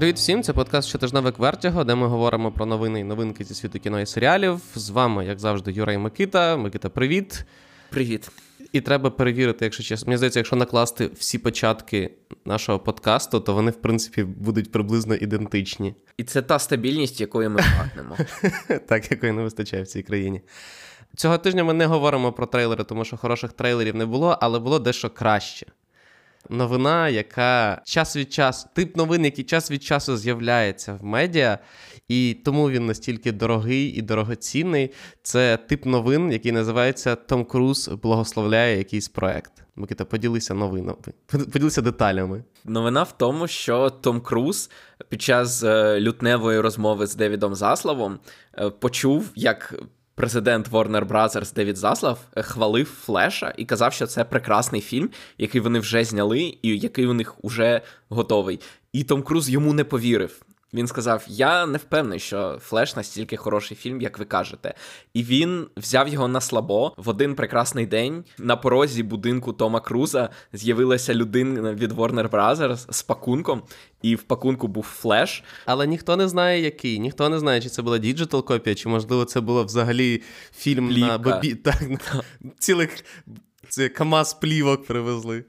Привіт всім! Це подкаст щотижневик Вертіго, де ми говоримо про новини і новинки зі світу кіно і серіалів. З вами, як завжди, Юра і Микита. Микита, привіт. Привіт. І треба перевірити, якщо чесно. Мені здається, якщо накласти всі початки нашого подкасту, то вони, в принципі, будуть приблизно ідентичні. І це та стабільність, якою ми прагнемо. Так, якої не вистачає в цій країні. Цього тижня ми не говоримо про трейлери, тому що хороших трейлерів не було, але було дещо краще. Новина, яка час від часу, тип новин, який час від часу з'являється в медіа, і тому він настільки дорогий і дорогоцінний. Це тип новин, який називається Том Круз благословляє якийсь проект. Микита, поділися новинами, поділися деталями. Новина в тому, що Том Круз під час е, лютневої розмови з Девідом Заславом е, почув, як президент Warner Brothers Девід Заслав е, хвалив Флеша і казав, що це прекрасний фільм, який вони вже зняли, і який у них вже готовий. І Том Круз йому не повірив. Він сказав: Я не впевнений, що Флеш настільки хороший фільм, як ви кажете. І він взяв його на слабо в один прекрасний день. На порозі будинку Тома Круза з'явилася людина від Warner Brothers з пакунком, і в пакунку був флеш. Але ніхто не знає, який. Ніхто не знає, чи це була digital копія, чи можливо це було взагалі фільм Плівка. на бобі. Так, цілих це КАМАЗ плівок привезли.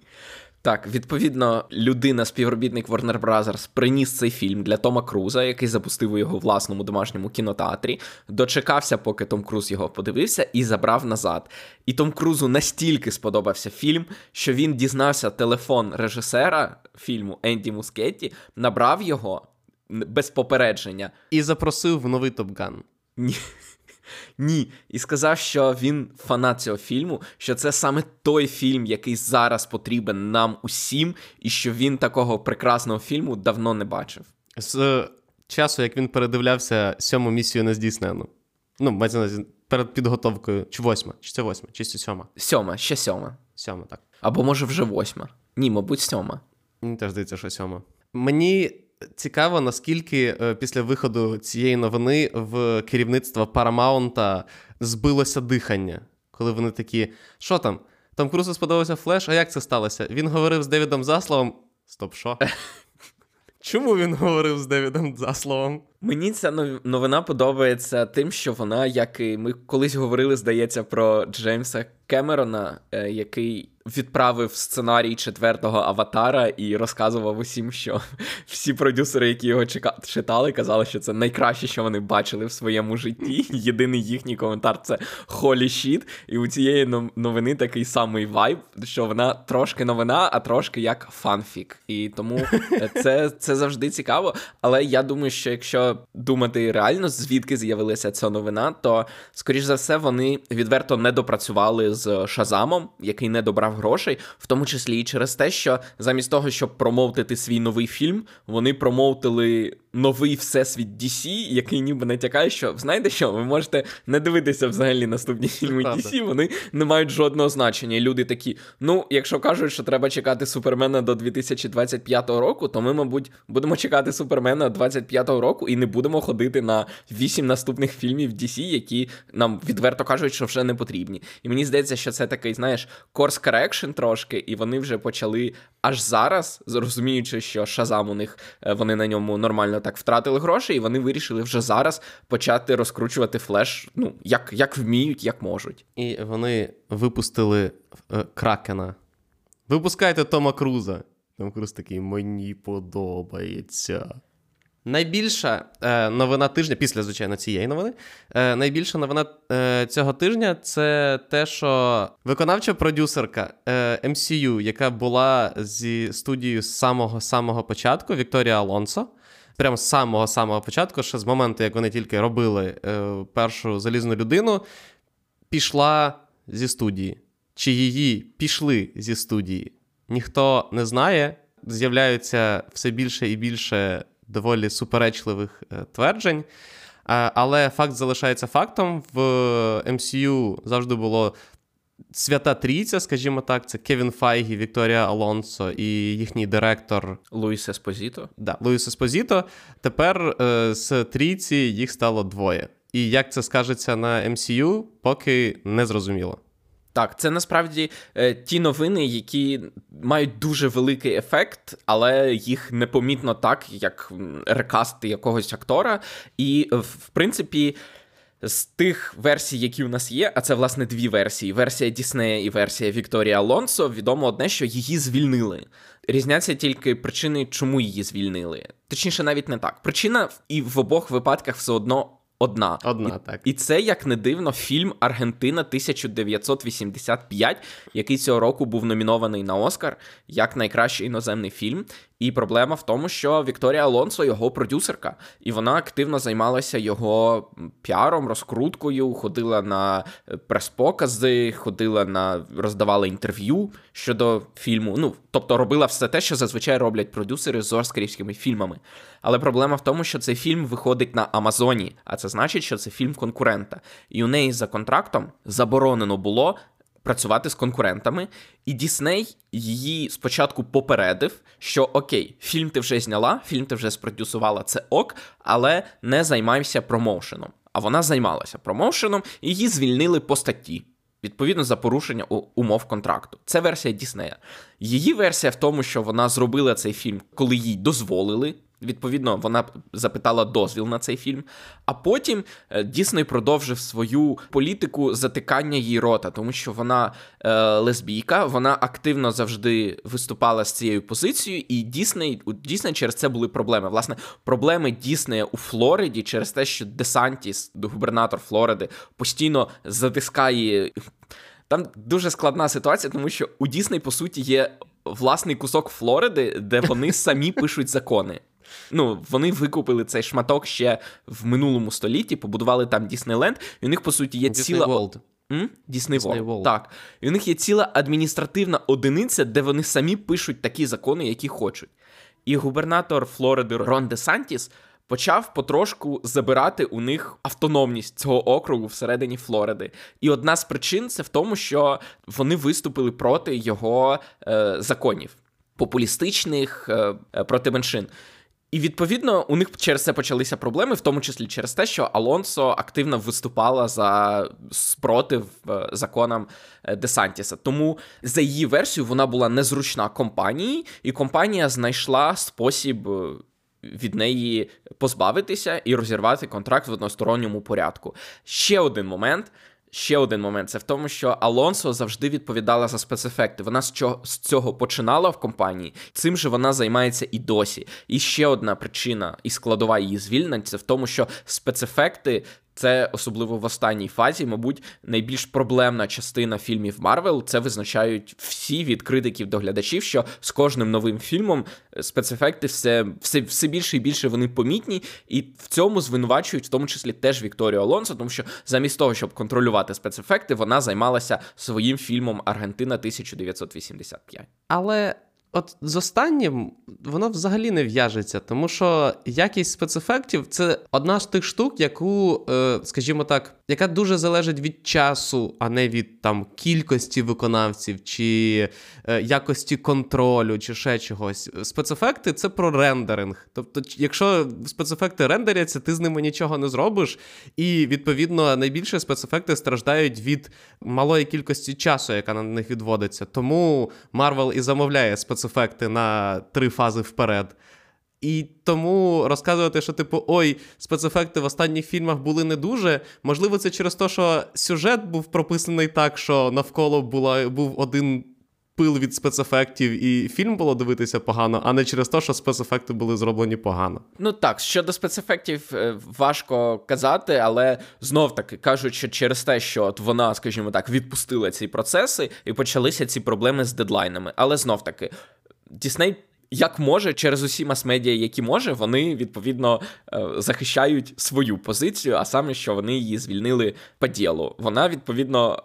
Так, відповідно, людина, співробітник Warner Brothers, приніс цей фільм для Тома Круза, який запустив у його власному домашньому кінотеатрі. Дочекався, поки Том Круз його подивився, і забрав назад. І Том Крузу настільки сподобався фільм, що він дізнався телефон режисера фільму Енді Мускетті, набрав його без попередження і запросив в новий Топган. Ні. Ні, і сказав, що він фанат цього фільму, що це саме той фільм, який зараз потрібен нам усім, і що він такого прекрасного фільму давно не бачив. З часу, як він передивлявся сьому місію нездійснену. Ну, мається на перед підготовкою. Чи восьма? Чи це восьма? Чи це сьома? Сьома, ще сьома. Сьома, так. Або може вже восьма. Ні, мабуть, сьома. Мені теж здається, що сьома. Мені Цікаво, наскільки е, після виходу цієї новини в керівництво Парамаунта збилося дихання, коли вони такі, що там? Том Крузу сподобався флеш, а як це сталося? Він говорив з Девідом Засловом. Стоп, що? Чому він говорив з Девідом Засловом? Мені ця новина подобається тим, що вона, як і ми колись говорили, здається, про Джеймса Кемерона, е, який відправив сценарій четвертого аватара і розказував усім, що всі продюсери, які його читали, казали, що це найкраще, що вони бачили в своєму житті. Єдиний їхній коментар це holy shit. І у цієї новини такий самий вайб, що вона трошки новина, а трошки як фанфік. І тому е, це, це завжди цікаво. Але я думаю, що якщо думати реально, звідки з'явилася ця новина, то скоріш за все вони відверто не допрацювали з Шазамом, який не добрав грошей, в тому числі і через те, що замість того, щоб промоутити свій новий фільм, вони промоутили новий всесвіт DC, який ніби натякає, що знаєте що, ви можете не дивитися взагалі наступні фільми DC, вони не мають жодного значення. І люди такі: ну, якщо кажуть, що треба чекати Супермена до 2025 року, то ми, мабуть, будемо чекати Супермена 25-го року і не будемо ходити на вісім наступних фільмів DC, які нам відверто кажуть, що вже не потрібні. І мені здається, що це такий, знаєш, course correction трошки, і вони вже почали аж зараз, зрозуміючи, що Шазам у них е, вони на ньому нормально так втратили гроші, і вони вирішили вже зараз почати розкручувати флеш, ну, як як вміють, як можуть. І вони випустили е, Кракена. Випускайте Тома Круза. Том Круз такий, мені подобається. Найбільша е, новина тижня, після, звичайно, цієї новини. Е, найбільша новина е, цього тижня це те, що виконавча продюсерка е, MCU, яка була зі студією з самого самого початку, Вікторія Алонсо прямо з самого самого початку, ще з моменту, як вони тільки робили е, першу залізну людину, пішла зі студії. Чи її пішли зі студії? Ніхто не знає. З'являються все більше і більше доволі суперечливих е, тверджень. Е, але факт залишається фактом. В MCU завжди було свята трійця, скажімо так, це Кевін Файгі, Вікторія Алонсо і їхній директор Луїс Еспозіто. Да, Луїс Еспозіто. Тепер е, з трійці їх стало двоє. І як це скажеться на MCU, поки не зрозуміло. Так, це насправді е, ті новини, які мають дуже великий ефект, але їх непомітно так, як рекасти якогось актора. І, в принципі, з тих версій, які у нас є, а це власне дві версії: версія Діснея і версія Вікторія Алонсо, відомо одне, що її звільнили. Різняться тільки причини, чому її звільнили. Точніше, навіть не так. Причина і в обох випадках все одно одна. Одна, і, так. І це, як не дивно, фільм Аргентина 1985, який цього року був номінований на Оскар як найкращий іноземний фільм. І проблема в тому, що Вікторія Алонсо його продюсерка, і вона активно займалася його піаром, розкруткою, ходила на е, прес-покази, ходила на роздавала інтерв'ю щодо фільму. Ну, тобто робила все те, що зазвичай роблять продюсери з оскарівськими фільмами. Але проблема в тому, що цей фільм виходить на Амазоні, а це значить, що це фільм конкурента. І у неї за контрактом заборонено було працювати з конкурентами, і Дісней її спочатку попередив, що окей, фільм ти вже зняла, фільм ти вже спродюсувала, це ок, але не займайся промоушеном. А вона займалася промоушеном, і її звільнили по статті. Відповідно за порушення умов контракту. Це версія Діснея. Її версія в тому, що вона зробила цей фільм, коли їй дозволили Відповідно, вона запитала дозвіл на цей фільм. А потім е, Дісней продовжив свою політику затикання її рота, тому що вона е, лесбійка, вона активно завжди виступала з цією позицією, і Дісней у Дісней через це були проблеми. Власне, проблеми Діснея у Флориді через те, що Десантіс, губернатор Флориди, постійно затискає. Там дуже складна ситуація, тому що у Дісней, по суті, є власний кусок Флориди, де вони самі пишуть закони. Ну, вони викупили цей шматок ще в минулому столітті, побудували там Діснейленд, і у них, по суті, є Disney ціла. World. Дісней World. Так. І у них є ціла адміністративна одиниця, де вони самі пишуть такі закони, які хочуть. І губернатор Флориди Рон Де Сантіс почав потрошку забирати у них автономність цього округу всередині Флориди. І одна з причин це в тому, що вони виступили проти його е, законів популістичних е, е проти меншин. І відповідно у них через це почалися проблеми, в тому числі через те, що Алонсо активно виступала за спротив е, законам е, Десантіса. Тому за її версією вона була незручна компанії, і компанія знайшла спосіб. Е, від неї позбавитися і розірвати контракт в односторонньому порядку. Ще один момент, Ще один момент це в тому, що Алонсо завжди відповідала за спецефекти. Вона з цього, починала в компанії, цим же вона займається і досі. І ще одна причина і складова її звільнень це в тому, що спецефекти це особливо в останній фазі, мабуть, найбільш проблемна частина фільмів Марвел. Це визначають всі від критиків до глядачів, що з кожним новим фільмом е, спецефекти все все, все більше і більше вони помітні, і в цьому звинувачують в тому числі теж Вікторію Алонсо, тому що замість того, щоб контролювати спецефекти, вона займалася своїм фільмом Аргентина 1985. Але От з останнім воно взагалі не в'яжеться, тому що якість спецефектів це одна з тих штук, яку, е, скажімо так, яка дуже залежить від часу, а не від там кількості виконавців, чи е, якості контролю, чи ще чогось. Спецефекти це про рендеринг. Тобто, якщо спецефекти рендеряться, ти з ними нічого не зробиш. І відповідно найбільше спецефекти страждають від малої кількості часу, яка на них відводиться. Тому Marvel і замовляє спецефекти на три фази вперед. І тому розказувати, що, типу, ой, спецефекти в останніх фільмах були не дуже. Можливо, це через те, що сюжет був прописаний так, що навколо була, був один пил від спецефектів, і фільм було дивитися погано, а не через те, що спецефекти були зроблені погано. Ну так, щодо спецефектів е, важко казати, але знов таки кажуть, що через те, що от вона, скажімо так, відпустила ці процеси і почалися ці проблеми з дедлайнами. Але знов таки, Дісней. Як може, через усі мас-медіа, які може, вони відповідно е, захищають свою позицію, а саме, що вони її звільнили по ділу. Вона відповідно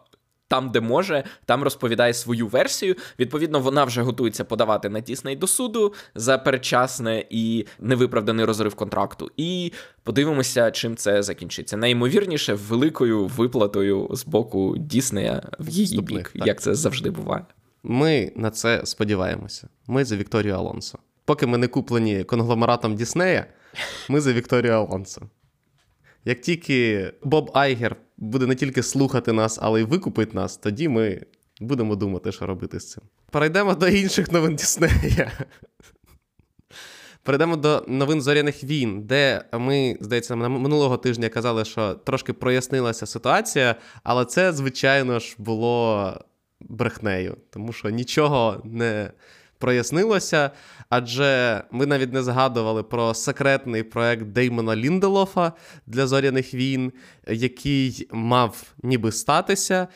там, де може, там розповідає свою версію. Відповідно, вона вже готується подавати на Дісней до суду за передчасне і невиправданий розрив контракту. І подивимося, чим це закінчиться. Найімовірніше, великою виплатою з боку Діснея в її бік, так. як це завжди буває. Ми на це сподіваємося. Ми за Вікторію Алонсо. Поки ми не куплені конгломератом Діснея, ми за Вікторію Алонсо. Як тільки Боб Айгер буде не тільки слухати нас, але й викупить нас, тоді ми будемо думати, що робити з цим. Перейдемо до інших новин Діснея. Перейдемо до новин зоряних війн, де ми, здається, минулого тижня казали, що трошки прояснилася ситуація, але це, звичайно ж, було брехнею, тому що нічого не прояснилося. Адже ми навіть не згадували про секретний проект Деймона Лінделофа для зоряних війн, який мав ніби статися.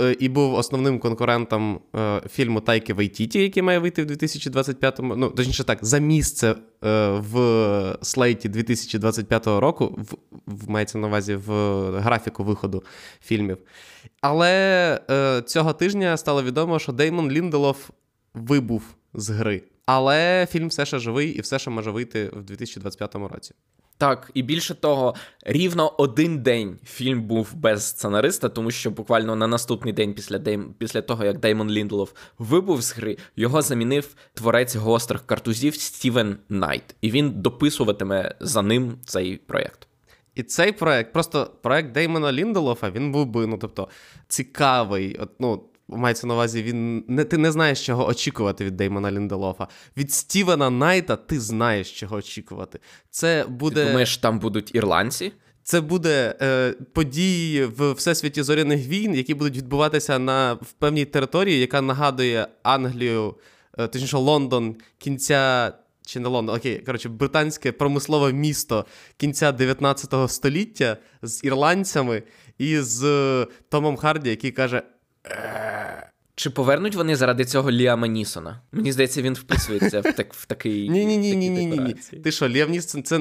Е, і був основним конкурентом е, фільму Тайки Вайтіті, який має вийти в 2025-му. Ну, точніше так, за місце е, в слейті 2025 року, в, в мається на увазі в графіку виходу фільмів. Але е, цього тижня стало відомо, що Деймон Лінделов вибув з гри. Але фільм все ще живий і все ще може вийти в 2025 році. Так, і більше того, рівно один день фільм був без сценариста, тому що буквально на наступний день після Дейм... після того, як Деймон Ліндлов вибув з гри, його замінив творець гострих картузів Стівен Найт, і він дописуватиме за ним цей проєкт. І цей проект, просто проект Деймона Лінделофа, він був би, ну тобто, цікавий. От, ну, Мається на увазі, він не ти не знаєш, чого очікувати від Деймона Лінделофа. Від Стівена Найта ти знаєш, чого очікувати. Це буде. Ти думаєш, там будуть ірландці? Це буде е, події в всесвіті зоряних війн, які будуть відбуватися на в певній території, яка нагадує Англію, е, точніше Лондон кінця. Чи не Лондон, окей, коротше, британське промислове місто кінця 19 століття з ірландцями і з е, Томом Харді, який каже: чи повернуть вони заради цього Ліама Нісона? Мені здається, він вписується в так в такий. Ні, ні, ні, ні, ні, ні. Ти що, Ліам Нісон це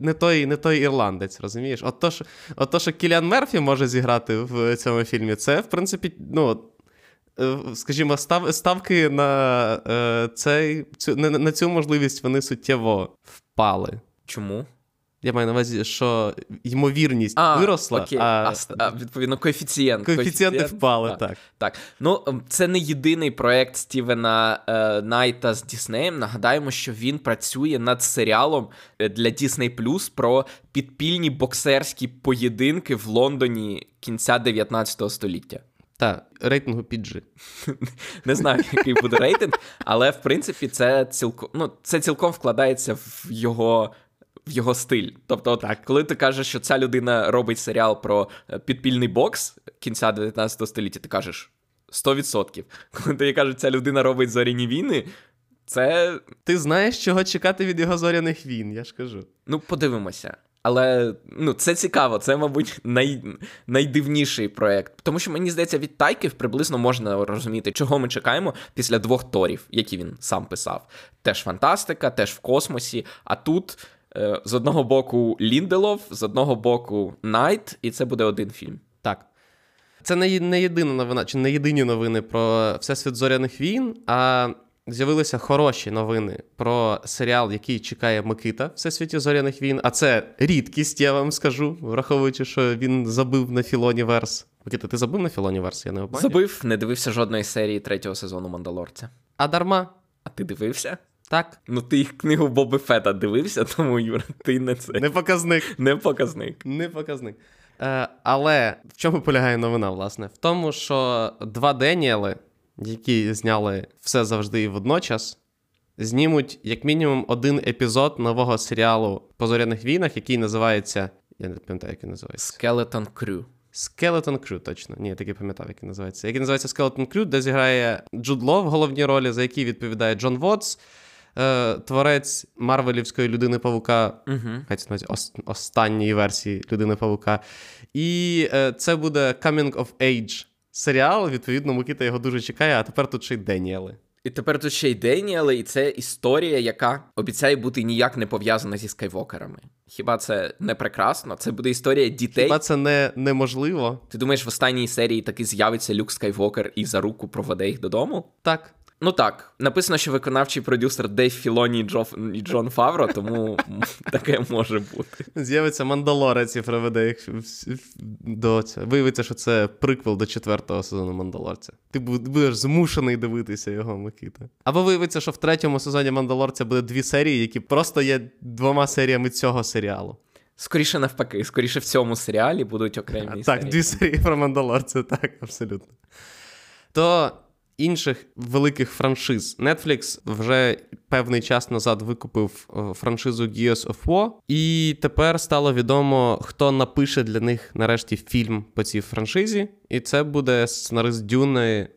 не той не той ірландець, розумієш? От то, що, от то, що Кіліан Мерфі може зіграти в цьому фільмі, це, в принципі, ну. Е, скажімо, став, ставки на е, цей, цю, на, на цю можливість вони суттєво впали. Чому? Я маю на увазі, що ймовірність а, виросла, окей. а, а відповідно коефіцієнт. Коефіцієнти коефіцієнт. впали, так. так. Так. Ну, це не єдиний проект Стівена е, Найта з Діснеєм. Нагадаємо, що він працює над серіалом е, для Disney Plus про підпільні боксерські поєдинки в Лондоні кінця 19 століття. Так, рейтингу PG. Не знаю, який буде рейтинг, але в принципі це цілком ну, це цілком вкладається в його в його стиль. Тобто, так. коли ти кажеш, що ця людина робить серіал про е, підпільний бокс кінця 19 століття, ти кажеш 100%. Коли тобі кажуть, ця людина робить зоряні війни, це. Ти знаєш, чого чекати від його зоряних війн, я ж кажу. Ну, подивимося. Але ну, це цікаво, це, мабуть, най... найдивніший проект. Тому що мені здається, від Тайки приблизно можна розуміти, чого ми чекаємо після двох торів, які він сам писав. Теж фантастика, теж в космосі. А тут Е, з одного боку Лінделов, з одного боку Найт, і це буде один фільм. Так. Це не єдина новина, чи не єдині новини про Всесвіт зоряних війн, а з'явилися хороші новини про серіал, який чекає Микита в Всесвіті зоряних війн. А це рідкість, я вам скажу, враховуючи, що він забив на Філоніверс. Микита, ти забив на Філоніверс? Я не обманю? Забив, не дивився жодної серії третього сезону Мандалорця. А дарма. А ти дивився? Так. Ну, ти їх книгу Боби Фета дивився, тому Юра, ти не це. Не показник. Не показник. Не показник. Е, Але в чому полягає новина, власне? В тому, що два Деніели, які зняли все завжди і водночас, знімуть як мінімум один епізод нового серіалу по зоряних війнах, який називається. Я не пам'ятаю, як він називається. Skeleton Crew. Skeleton Crew, точно. Ні, я таки пам'ятав, як він називається. Який називається Skeleton Crew, де зіграє Джуд Ло в головній ролі, за який відповідає Джон Вотс е, творець Марвелівської людини Павука, uh-huh. ос- останньої версії людини Павука. І е, це буде Coming of Age серіал. Відповідно, Микита його дуже чекає, а тепер тут ще й Деніели. І тепер тут ще й Деніели, і це історія, яка обіцяє бути ніяк не пов'язана зі скайвокерами. Хіба це не прекрасно? Це буде історія дітей. Хіба це не неможливо? Ти думаєш, в останній серії таки з'явиться Люк Скайвокер і за руку проведе їх додому? Так. Ну так, написано, що виконавчий продюсер Дейв Філоні і, Джоф... і Джон Фавро, тому таке може бути. З'явиться Мандалорець і приведе їх до цього. Виявиться, що це приквел до четвертого сезону Мандалорця. Ти будеш змушений дивитися його, Микита. Або виявиться, що в третьому сезоні Мандалорця буде дві серії, які просто є двома серіями цього серіалу. Скоріше навпаки, скоріше в цьому серіалі будуть окремі. Так, дві серії про Мандалорця, так, абсолютно. То інших великих франшиз. Netflix вже певний час назад викупив е, франшизу Gears of War, і тепер стало відомо, хто напише для них нарешті фільм по цій франшизі. І це буде сценарист Дюни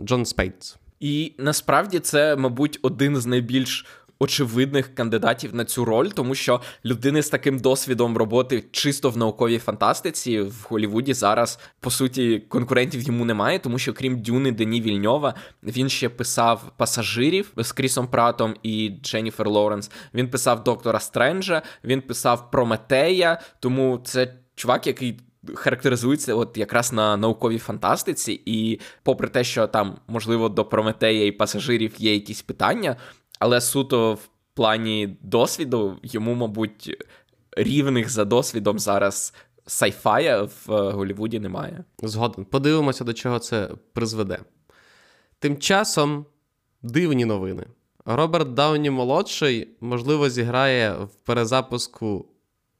Джон Спейтс. І насправді це, мабуть, один з найбільш очевидних кандидатів на цю роль, тому що людини з таким досвідом роботи чисто в науковій фантастиці в Голівуді зараз по суті конкурентів йому немає, тому що крім Дюни Дені Вільньова, він ще писав пасажирів з Крісом Пратом і Дженніфер Лоуренс. Він писав Доктора Стренджа, він писав Прометея, тому це чувак, який. Характеризується от якраз на науковій фантастиці, і попри те, що там, можливо, до Прометея і пасажирів є якісь питання, але суто в плані досвіду йому, мабуть, рівних за досвідом зараз сайфая в Голлівуді немає. Згоден. Подивимося, до чого це призведе. Тим часом дивні новини. Роберт Дауні молодший, можливо, зіграє в перезапуску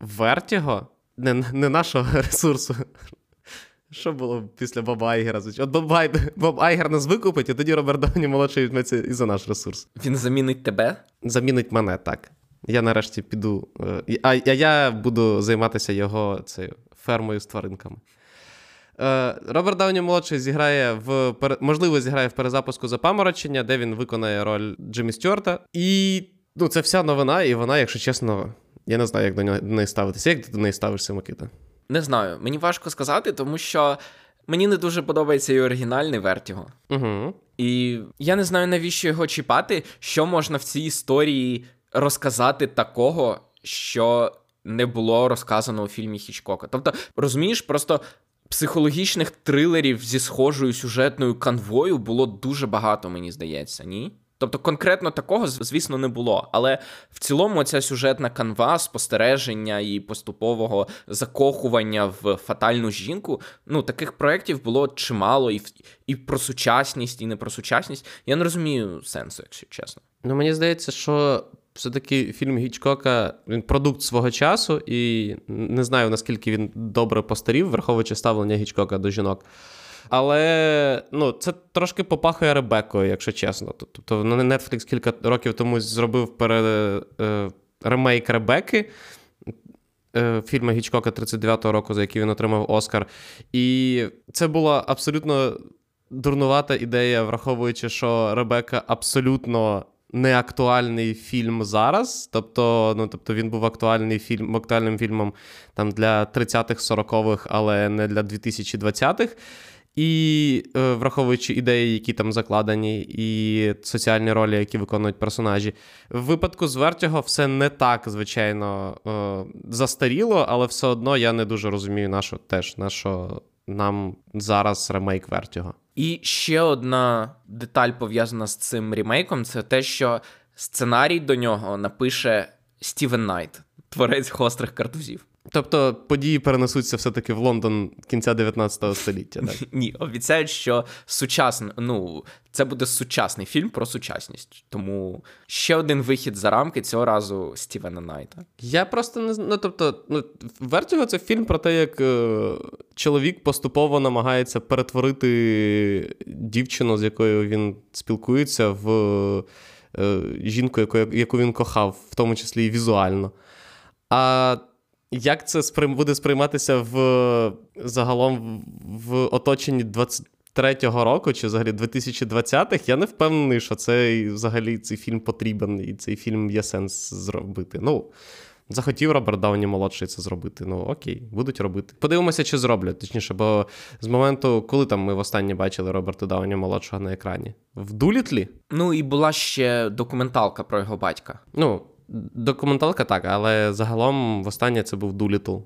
Вертіго, не, не нашого ресурсу, що було після Боба Айгера? От Боб, Ай... Боб Айгер нас викупить, і тоді Роберт Дауні молодший візьметься і за наш ресурс. Він замінить тебе? Замінить мене, так. Я нарешті піду. Е, а я буду займатися його цією фермою з тваринками. Е, Роберт Дауні молодший зіграє в можливо, зіграє в перезапуску запаморочення, де він виконає роль Джиммі Стюарта. І ну, це вся новина, і вона, якщо чесно, я не знаю, як до неї ставитися. Як ти до неї ставишся, Микита? Не знаю, мені важко сказати, тому що мені не дуже подобається і оригінальний Вертіго. Угу. І я не знаю, навіщо його чіпати, що можна в цій історії розказати такого, що не було розказано у фільмі Хічкока. Тобто, розумієш, просто. Психологічних трилерів зі схожою сюжетною канвою було дуже багато, мені здається, ні? Тобто конкретно такого, звісно, не було. Але в цілому ця сюжетна канва, спостереження і поступового закохування в фатальну жінку. Ну, таких проєктів було чимало, і і про сучасність, і не про сучасність. Я не розумію сенсу, якщо чесно. Ну, мені здається, що. Все-таки фільм Гічкока він продукт свого часу, і не знаю наскільки він добре постарів, враховуючи ставлення Гічкока до жінок. Але ну, це трошки попахує Ребекою, якщо чесно. Тобто Netflix кілька років тому зробив пере, е, ремейк Ребеки. Е, фільму Гічкока 39-го року, за який він отримав Оскар. І це була абсолютно дурнувата ідея, враховуючи, що Ребека абсолютно неактуальний фільм зараз. Тобто, ну, тобто він був актуальний фільм, актуальним фільмом там, для 30-х, 40-х, але не для 2020-х. І е, враховуючи ідеї, які там закладені, і соціальні ролі, які виконують персонажі. В випадку з Вертіго все не так, звичайно, е, застаріло, але все одно я не дуже розумію, на що теж на що нам зараз ремейк Вертіго. І ще одна деталь пов'язана з цим ремейком: це те, що сценарій до нього напише Стівен Найт, творець гострих картузів. Тобто події перенесуться все-таки в Лондон кінця 19 століття. так? Ні, обіцяють, що сучасний, ну, це буде сучасний фільм про сучасність. Тому ще один вихід за рамки цього разу Стівена Найта. Я просто не знаю. Ну, тобто, ну, Вертіго це фільм про те, як е, чоловік поступово намагається перетворити дівчину, з якою він спілкується, в е, жінку, яку, яку він кохав, в тому числі і візуально. А як це сприйм... буде сприйматися в загалом в оточенні 23-го року чи взагалі 2020-х, я не впевнений, що цей взагалі цей фільм потрібен і цей фільм є сенс зробити. Ну, захотів Роберт Дауні молодший це зробити. Ну окей, будуть робити. Подивимося, чи зроблять. Точніше, бо з моменту, коли там ми востаннє бачили Роберта Дауні молодшого на екрані? В Дулітлі? Ну і була ще документалка про його батька. Ну, Документалка так, але загалом востаннє це був Дулітл,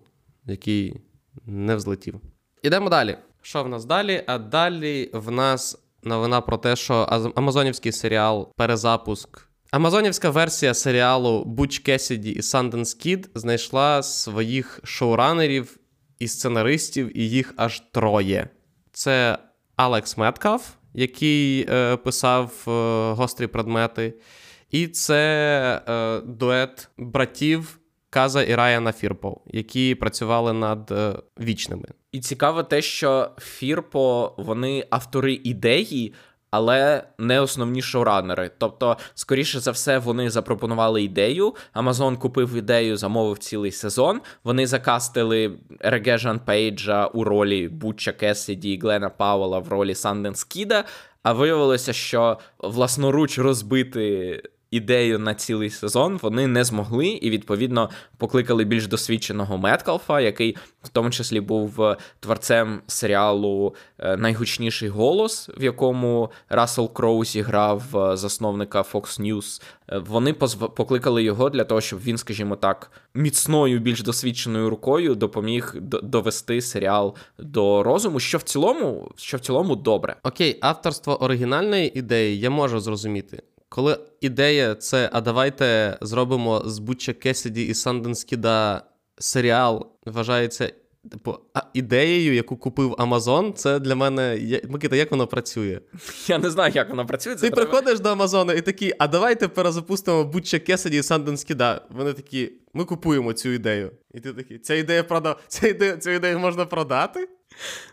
який не взлетів. Ідемо далі. Що в нас далі? А далі в нас новина про те, що Амазонівський серіал Перезапуск. Амазонівська версія серіалу Буч Кесіді і Санденс Кід знайшла своїх шоуранерів і сценаристів, і їх аж троє. Це Алекс Меткаф, який е, писав е, гострі предмети. І це е, дует братів Каза і Райана Фірпо, які працювали над е, вічними. І цікаво те, що Фірпо вони автори ідеї. Але не основні шоуранери. Тобто, скоріше за все, вони запропонували ідею. Амазон купив ідею, замовив цілий сезон. Вони закастили Реге Жан Пейджа у ролі Бутча Кесіді і Глена Пауела в ролі Санденс Кіда. А виявилося, що власноруч розбити ідею на цілий сезон вони не змогли, і відповідно покликали більш досвідченого Меткалфа, який в тому числі був е, творцем серіалу е, Найгучніший голос, в якому Рассел Кроу зіграв е, засновника Fox News. Вони покликали його для того, щоб він, скажімо так, міцною, більш досвідченою рукою допоміг довести серіал до розуму. Що в цілому, що в цілому добре. Окей, авторство оригінальної ідеї я можу зрозуміти. Коли ідея це, а давайте зробимо з Буча Кесіді і Санденс Кіда серіал, вважається типу, ідеєю, яку купив Амазон, це для мене. Микита, як воно працює? Я не знаю, як воно працює. Ти треба... приходиш до Амазону і такий, а давайте перезапустимо Буча Кесіді і Санденс Кіда. Вони такі, ми купуємо цю ідею. І ти такий, ця ідея продав, ця ідея, цю ідею можна продати?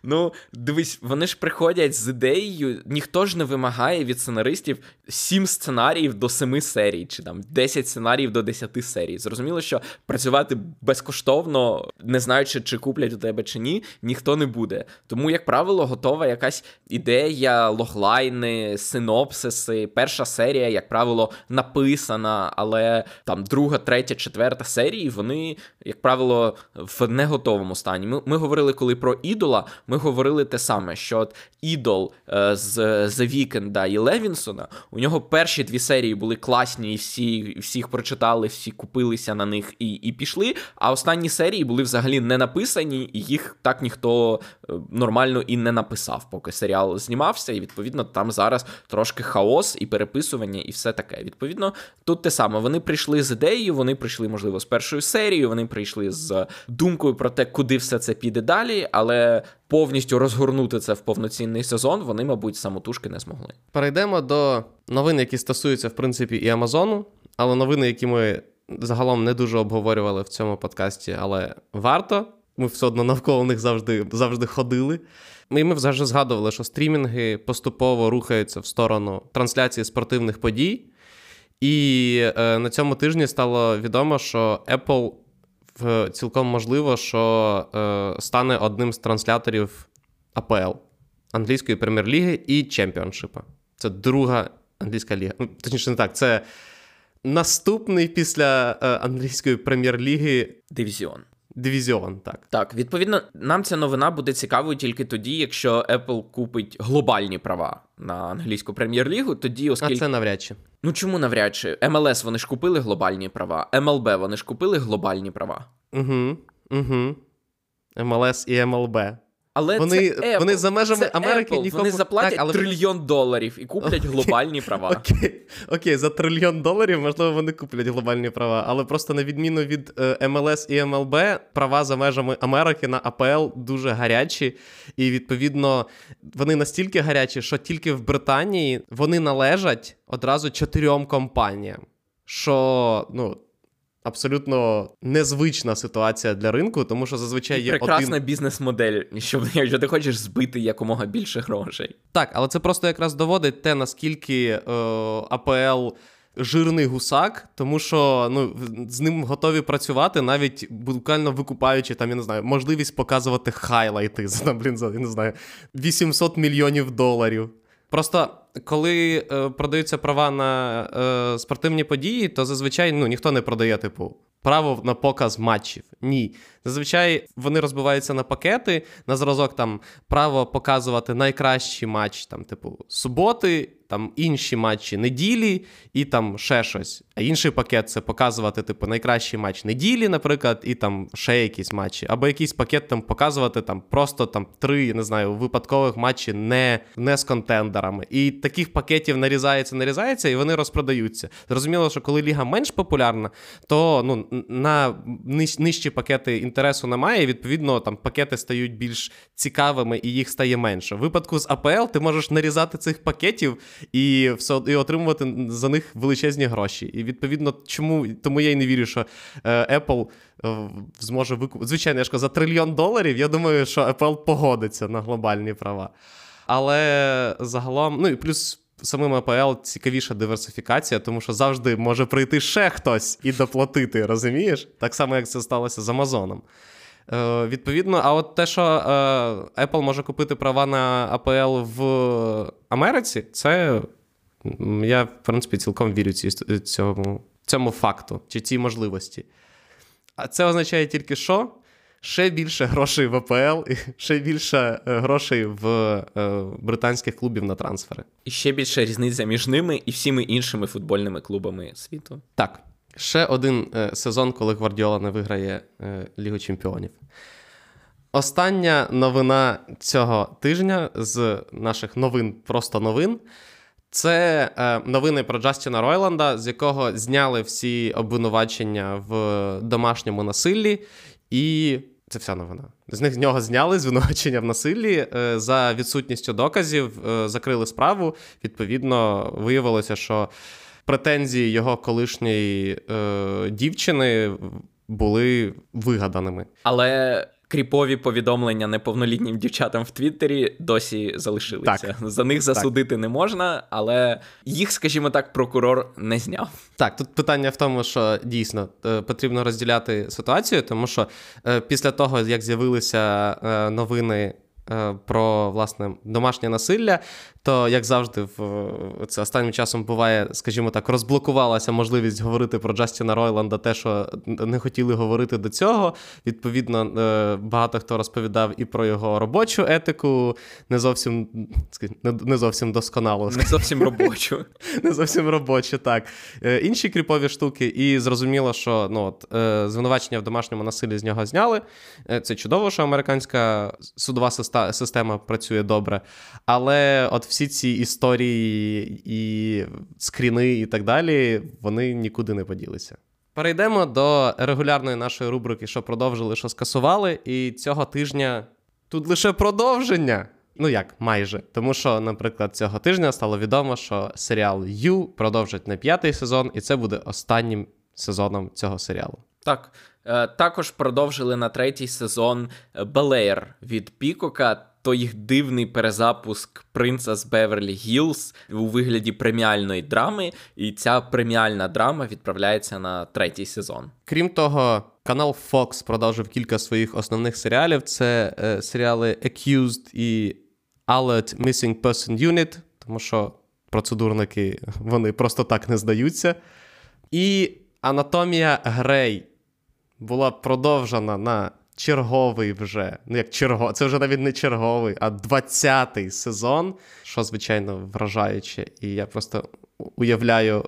Ну, дивись, вони ж приходять з ідеєю, ніхто ж не вимагає від сценаристів сім сценаріїв до семи серій, чи там 10 сценаріїв до 10 серій. Зрозуміло, що працювати безкоштовно, не знаючи, чи куплять у тебе чи ні, ніхто не буде. Тому, як правило, готова якась ідея, логлайни, синопсиси. Перша серія, як правило, написана, але там друга, третя, четверта серії, вони, як правило, в неготовому стані. Ми, ми говорили коли про ідол ідола, ми говорили те саме, що от ідол е, з The Weeknd і Левінсона, у нього перші дві серії були класні, і всі всіх прочитали, всі купилися на них і і пішли. А останні серії були взагалі не написані, і їх так ніхто е, нормально і не написав, поки серіал знімався. І відповідно там зараз трошки хаос і переписування, і все таке. Відповідно, тут те саме. Вони прийшли з ідеєю, вони прийшли, можливо, з першою серією, вони прийшли з думкою про те, куди все це піде далі, але повністю розгорнути це в повноцінний сезон, вони, мабуть, самотужки не змогли. Перейдемо до новин, які стосуються, в принципі, і Амазону, але новини, які ми загалом не дуже обговорювали в цьому подкасті, але варто. Ми все одно навколо них завжди завжди ходили. І ми завжди згадували, що стрімінги поступово рухаються в сторону трансляції спортивних подій. І е, на цьому тижні стало відомо, що Apple цілком можливо, що е, стане одним з трансляторів АПЛ англійської прем'єр-ліги і чемпіоншипа. Це друга англійська ліга. Ну, Точніше, не так, це наступний після е, англійської прем'єр-ліги дивізіон. Дивізіон, так. Так, відповідно, нам ця новина буде цікавою тільки тоді, якщо Apple купить глобальні права на англійську прем'єр-лігу, тоді оскільки... А це навряд чи. Ну чому навряд чи? МЛС вони ж купили глобальні права, МЛБ вони ж купили глобальні права. Угу, угу. МЛС і МЛБ. Але вони це Apple. вони за межами це Америки Apple. нікому... Вони заплатять так, але... трильйон доларів і куплять окей. глобальні права. Окей, окей, за трильйон доларів, можливо, вони куплять глобальні права, але просто на відміну від е, МЛС і МЛБ, права за межами Америки на АПЛ дуже гарячі, і відповідно вони настільки гарячі, що тільки в Британії вони належать одразу чотирьом компаніям. Що, ну, абсолютно незвична ситуація для ринку, тому що зазвичай є прекрасна один... бізнес-модель, щоб якщо ти хочеш збити якомога більше грошей. Так, але це просто якраз доводить те, наскільки е, АПЛ. Жирний гусак, тому що ну, з ним готові працювати, навіть буквально викупаючи там, я не знаю, можливість показувати хайлайти за блін, за я не знаю, 800 мільйонів доларів. Просто коли е, продаються права на е, спортивні події, то зазвичай ну, ніхто не продає, типу, право на показ матчів. Ні. Зазвичай вони розбиваються на пакети, на зразок там право показувати найкращий матч, там, типу, суботи, там інші матчі неділі і там ще щось. А інший пакет це показувати, типу, найкращий матч неділі, наприклад, і там ще якісь матчі. Або якийсь пакет там показувати там просто там три, не знаю, випадкових матчі не не з контендерами. І таких пакетів нарізається, нарізається, і вони розпродаються. Зрозуміло, що коли ліга менш популярна, то ну, на нижчі пакети інтересу немає. і Відповідно, там пакети стають більш цікавими і їх стає менше. В випадку з АПЛ ти можеш нарізати цих пакетів і все і отримувати за них величезні гроші. І відповідно, чому тому я й не вірю, що е, Apple е, зможе викупити. Звичайно, я ж кажу, за трильйон доларів. Я думаю, що Apple погодиться на глобальні права. Але загалом, ну і плюс. Самим APL цікавіша диверсифікація, тому що завжди може прийти ще хтось і доплатити, розумієш? Так само, як це сталося з Амазоном. Е, Відповідно, а от те, що е, Apple може купити права на APL в Америці, це я, в принципі, цілком вірю цьому, цьому факту чи цій можливості. А це означає тільки що? Ще більше грошей в АПЛ і ще більше е, грошей в е, британських клубів на трансфери. І ще більше різниця між ними і всіми іншими футбольними клубами світу. Так. Ще один е, сезон, коли Гвардіола не виграє е, Лігу Чемпіонів. Остання новина цього тижня з наших новин, просто новин. Це е, новини про Джастіна Ройланда, з якого зняли всі обвинувачення в домашньому насиллі, і це вся новина. З них з нього зняли звинувачення в насиллі за відсутністю доказів, закрили справу. Відповідно, виявилося, що претензії його колишньої е, дівчини були вигаданими. Але кріпові повідомлення неповнолітнім дівчатам в Твіттері досі залишилися. Так. За них засудити так. не можна, але їх, скажімо так, прокурор не зняв. Так, тут питання в тому, що дійсно е, потрібно розділяти ситуацію, тому що е, після того, як з'явилися е, новини. Про власне домашнє насилля, то, як завжди, в це останнім часом буває, скажімо так, розблокувалася можливість говорити про Джастіна Ройланда, те, що не хотіли говорити до цього. Відповідно, е, багато хто розповідав і про його робочу етику, не зовсім не зовсім досконало. Не зовсім робочу. Не зовсім робочу, так. Е, інші кріпові штуки, і зрозуміло, що ну, от, е, звинувачення в домашньому насиллі з нього зняли. Це чудово, що американська судова система працює добре. Але от всі ці історії і скріни, і так далі, вони нікуди не поділися. Перейдемо до регулярної нашої рубрики, що продовжили, що скасували. І цього тижня тут лише продовження. Ну як, майже. Тому що, наприклад, цього тижня стало відомо, що серіал Ю продовжить на п'ятий сезон, і це буде останнім сезоном цього серіалу. Так. Е, також продовжили на третій сезон Bel-Air від Пікока то їх дивний перезапуск принца з Беверлі Гілз у вигляді преміальної драми, і ця преміальна драма відправляється на третій сезон. Крім того, канал Fox продовжив кілька своїх основних серіалів: це е, серіали Accused і Alert Missing Person Unit, тому що процедурники вони просто так не здаються. І Анатомія Грей була продовжена на черговий вже. Ну, як черго, це вже навіть не черговий, а 20-й сезон, що, звичайно, вражаюче. І я просто уявляю,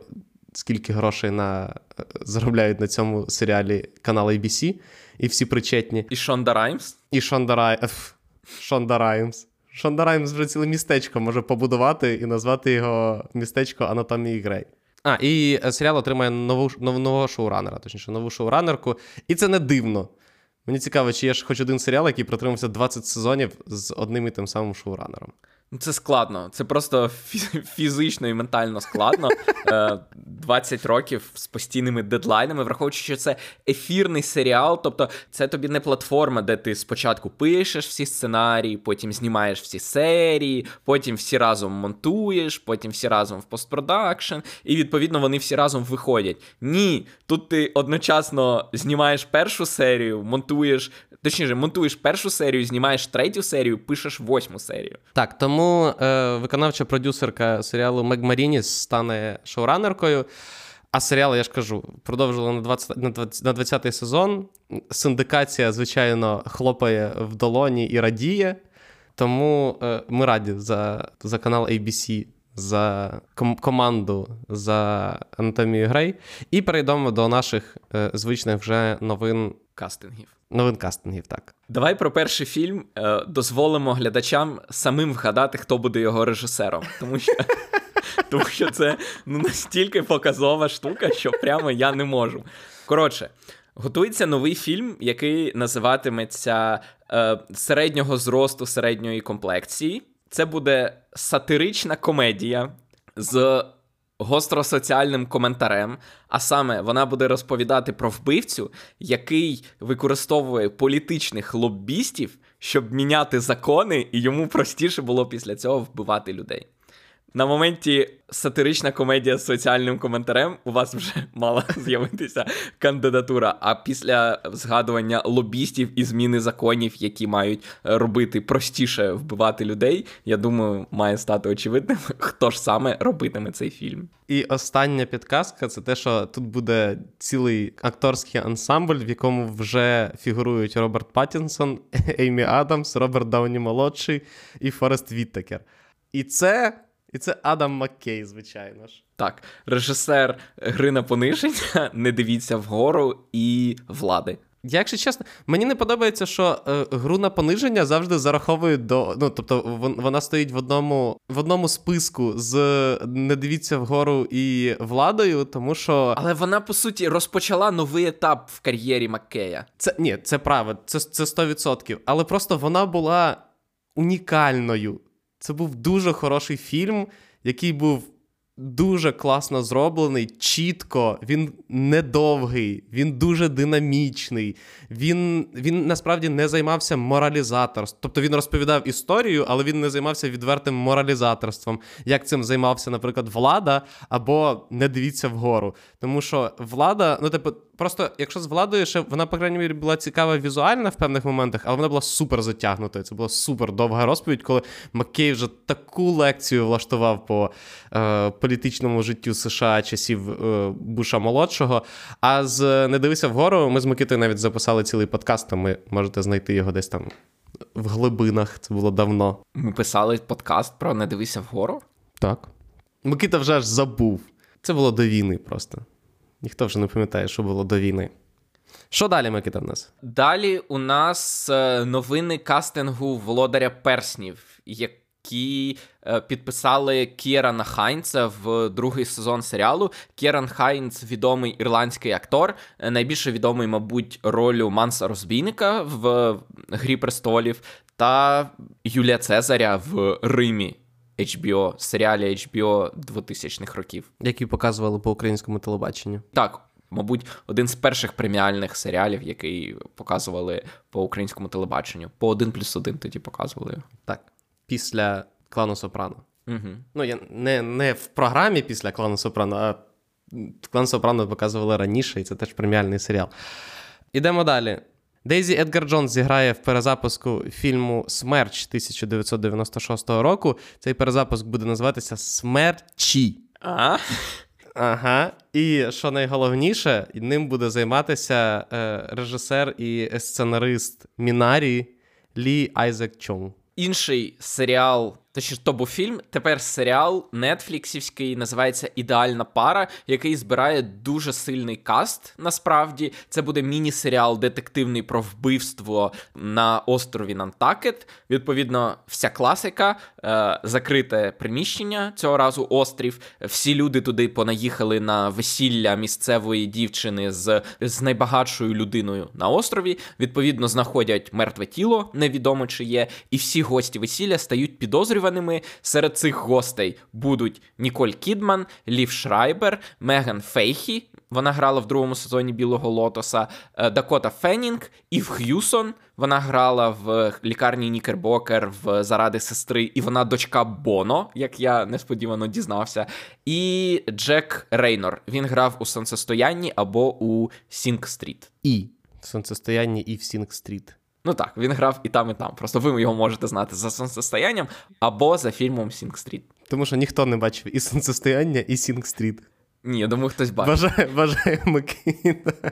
скільки грошей на заробляють на цьому серіалі канал ABC, і всі причетні. І Шонда Раймс? І Шонда Раймс. Шонда Раймс. Шонда Раймс вже ціле містечко може побудувати і назвати його містечко Анатомії Грей. А, і серіал отримає нову, нового шоуранера, точніше, нову шоуранерку. І це не дивно. Мені цікаво, чи є ж хоч один серіал, який протримався 20 сезонів з одним і тим самим шоуранером. Ну, це складно. Це просто фізично і ментально складно. 20 е, років з постійними дедлайнами, враховуючи, що це ефірний серіал, тобто це тобі не платформа, де ти спочатку пишеш всі сценарії, потім знімаєш всі серії, потім всі разом монтуєш, потім всі разом в постпродакшн, і відповідно вони всі разом виходять. Ні, тут ти одночасно знімаєш першу серію, монтуєш Точніше, монтуєш першу серію, знімаєш третю серію, пишеш восьму серію. Так, тому е, виконавча продюсерка серіалу Мег Марініс стане шоуранеркою. А серіал, я ж кажу, продовжили на 20, на 20, на 20-й сезон. Синдикація, звичайно, хлопає в долоні і радіє. Тому е, ми раді за за канал ABC, за ком- команду за Анатомію Грей. І перейдемо до наших е, звичних вже новин кастингів. Новин кастингів, так. Давай про перший фільм е, дозволимо глядачам самим вгадати, хто буде його режисером. Тому що тому що це ну, настільки показова штука, що прямо я не можу. Коротше, готується новий фільм, який називатиметься е, середнього зросту середньої комплекції. Це буде сатирична комедія з гостросоціальним коментарем. А саме вона буде розповідати про вбивцю, який використовує політичних лоббістів, щоб міняти закони, і йому простіше було після цього вбивати людей. На моменті сатирична комедія з соціальним коментарем у вас вже мала з'явитися кандидатура. А після згадування лобістів і зміни законів, які мають робити простіше вбивати людей, я думаю, має стати очевидним, хто ж саме робитиме цей фільм. І остання підказка це те, що тут буде цілий акторський ансамбль, в якому вже фігурують Роберт Паттінсон, Еймі Адамс, Роберт Дауні молодший і Форест Віттекер. І це. І це Адам Маккей, звичайно ж. Так, режисер гри на пониження, не дивіться вгору і влади. Я, якщо чесно, мені не подобається, що е, гру на пониження завжди зараховують до. Ну, тобто, вона стоїть в одному в одному списку з не дивіться вгору і владою, тому що. Але вона, по суті, розпочала новий етап в кар'єрі Маккея. Це ні, це правда, це, це 100%. Але просто вона була унікальною. Це був дуже хороший фільм, який був дуже класно зроблений, чітко, він недовгий, він дуже динамічний. Він він насправді не займався моралізаторством. Тобто він розповідав історію, але він не займався відвертим моралізаторством, як цим займався, наприклад, влада або не дивіться вгору. Тому що влада, ну типу, просто якщо з владою, ще вона, по крайній мірі, була цікава візуальна в певних моментах, але вона була супер затягнутою. Це була супер довга розповідь, коли Маккей вже таку лекцію влаштував по е, політичному життю США часів е, Буша молодшого. А з Не дивися вгору, ми з Микитою навіть записали цілий подкаст, там ми можете знайти його десь там в глибинах. Це було давно. Ми писали подкаст про Не дивися вгору? Так. Микита вже аж забув. Це було до війни просто. Ніхто вже не пам'ятає, що було до війни. Що далі, Микита, в нас? Далі у нас е, новини кастингу володаря перснів, які е, підписали Кірана Хайнца в другий сезон серіалу. Кіран Хайнц відомий ірландський актор, е, найбільше відомий, мабуть, ролю Манса Розбійника в Грі престолів, та Юлія Цезаря в Римі. HBO, серіалі HBO 2000-х років, які показували по українському телебаченню. Так, мабуть, один з перших преміальних серіалів, який показували по українському телебаченню. По один плюс один тоді показували. Так, після клану Сопрано. Угу. Ну, я не, не в програмі після клану Сопрано, а клан Сопрано показували раніше, і це теж преміальний серіал. Ідемо далі. Дейзі Едгар Джонс зіграє в перезапуску фільму Смерч 1996 року. Цей перезапуск буде називатися Смерчі. А? Ага. І що найголовніше, ним буде займатися е, режисер і сценарист Мінарі Лі Айзек Чонг. Інший серіал Точніше, то був фільм. Тепер серіал нетфліксівський називається Ідеальна пара, який збирає дуже сильний каст. Насправді це буде міні-серіал детективний про вбивство на острові Нантакет. Відповідно, вся класика, е, закрите приміщення цього разу острів. Всі люди туди понаїхали на весілля місцевої дівчини з, з найбагатшою людиною на острові. Відповідно, знаходять мертве тіло, невідомо чи є, і всі гості весілля стають підозрюваними підозрюваними. Серед цих гостей будуть Ніколь Кідман, Лів Шрайбер, Меган Фейхі. Вона грала в другому сезоні Білого Лотоса, е, Дакота Феннінг, Ів Х'юсон. Вона грала в лікарні Нікербокер в заради сестри, і вона дочка Боно, як я несподівано дізнався. І Джек Рейнор. Він грав у Сонцестоянні або у Сінк Стріт. І в Сонцестоянні, і в Sing Street. Ну так, він грав і там, і там. Просто ви його можете знати за сонцестоянням або за фільмом Sing Street. Тому що ніхто не бачив і сонцестояння, і Sing Street. Ні, я думаю, хтось бачив. Бажає, бажає Микита.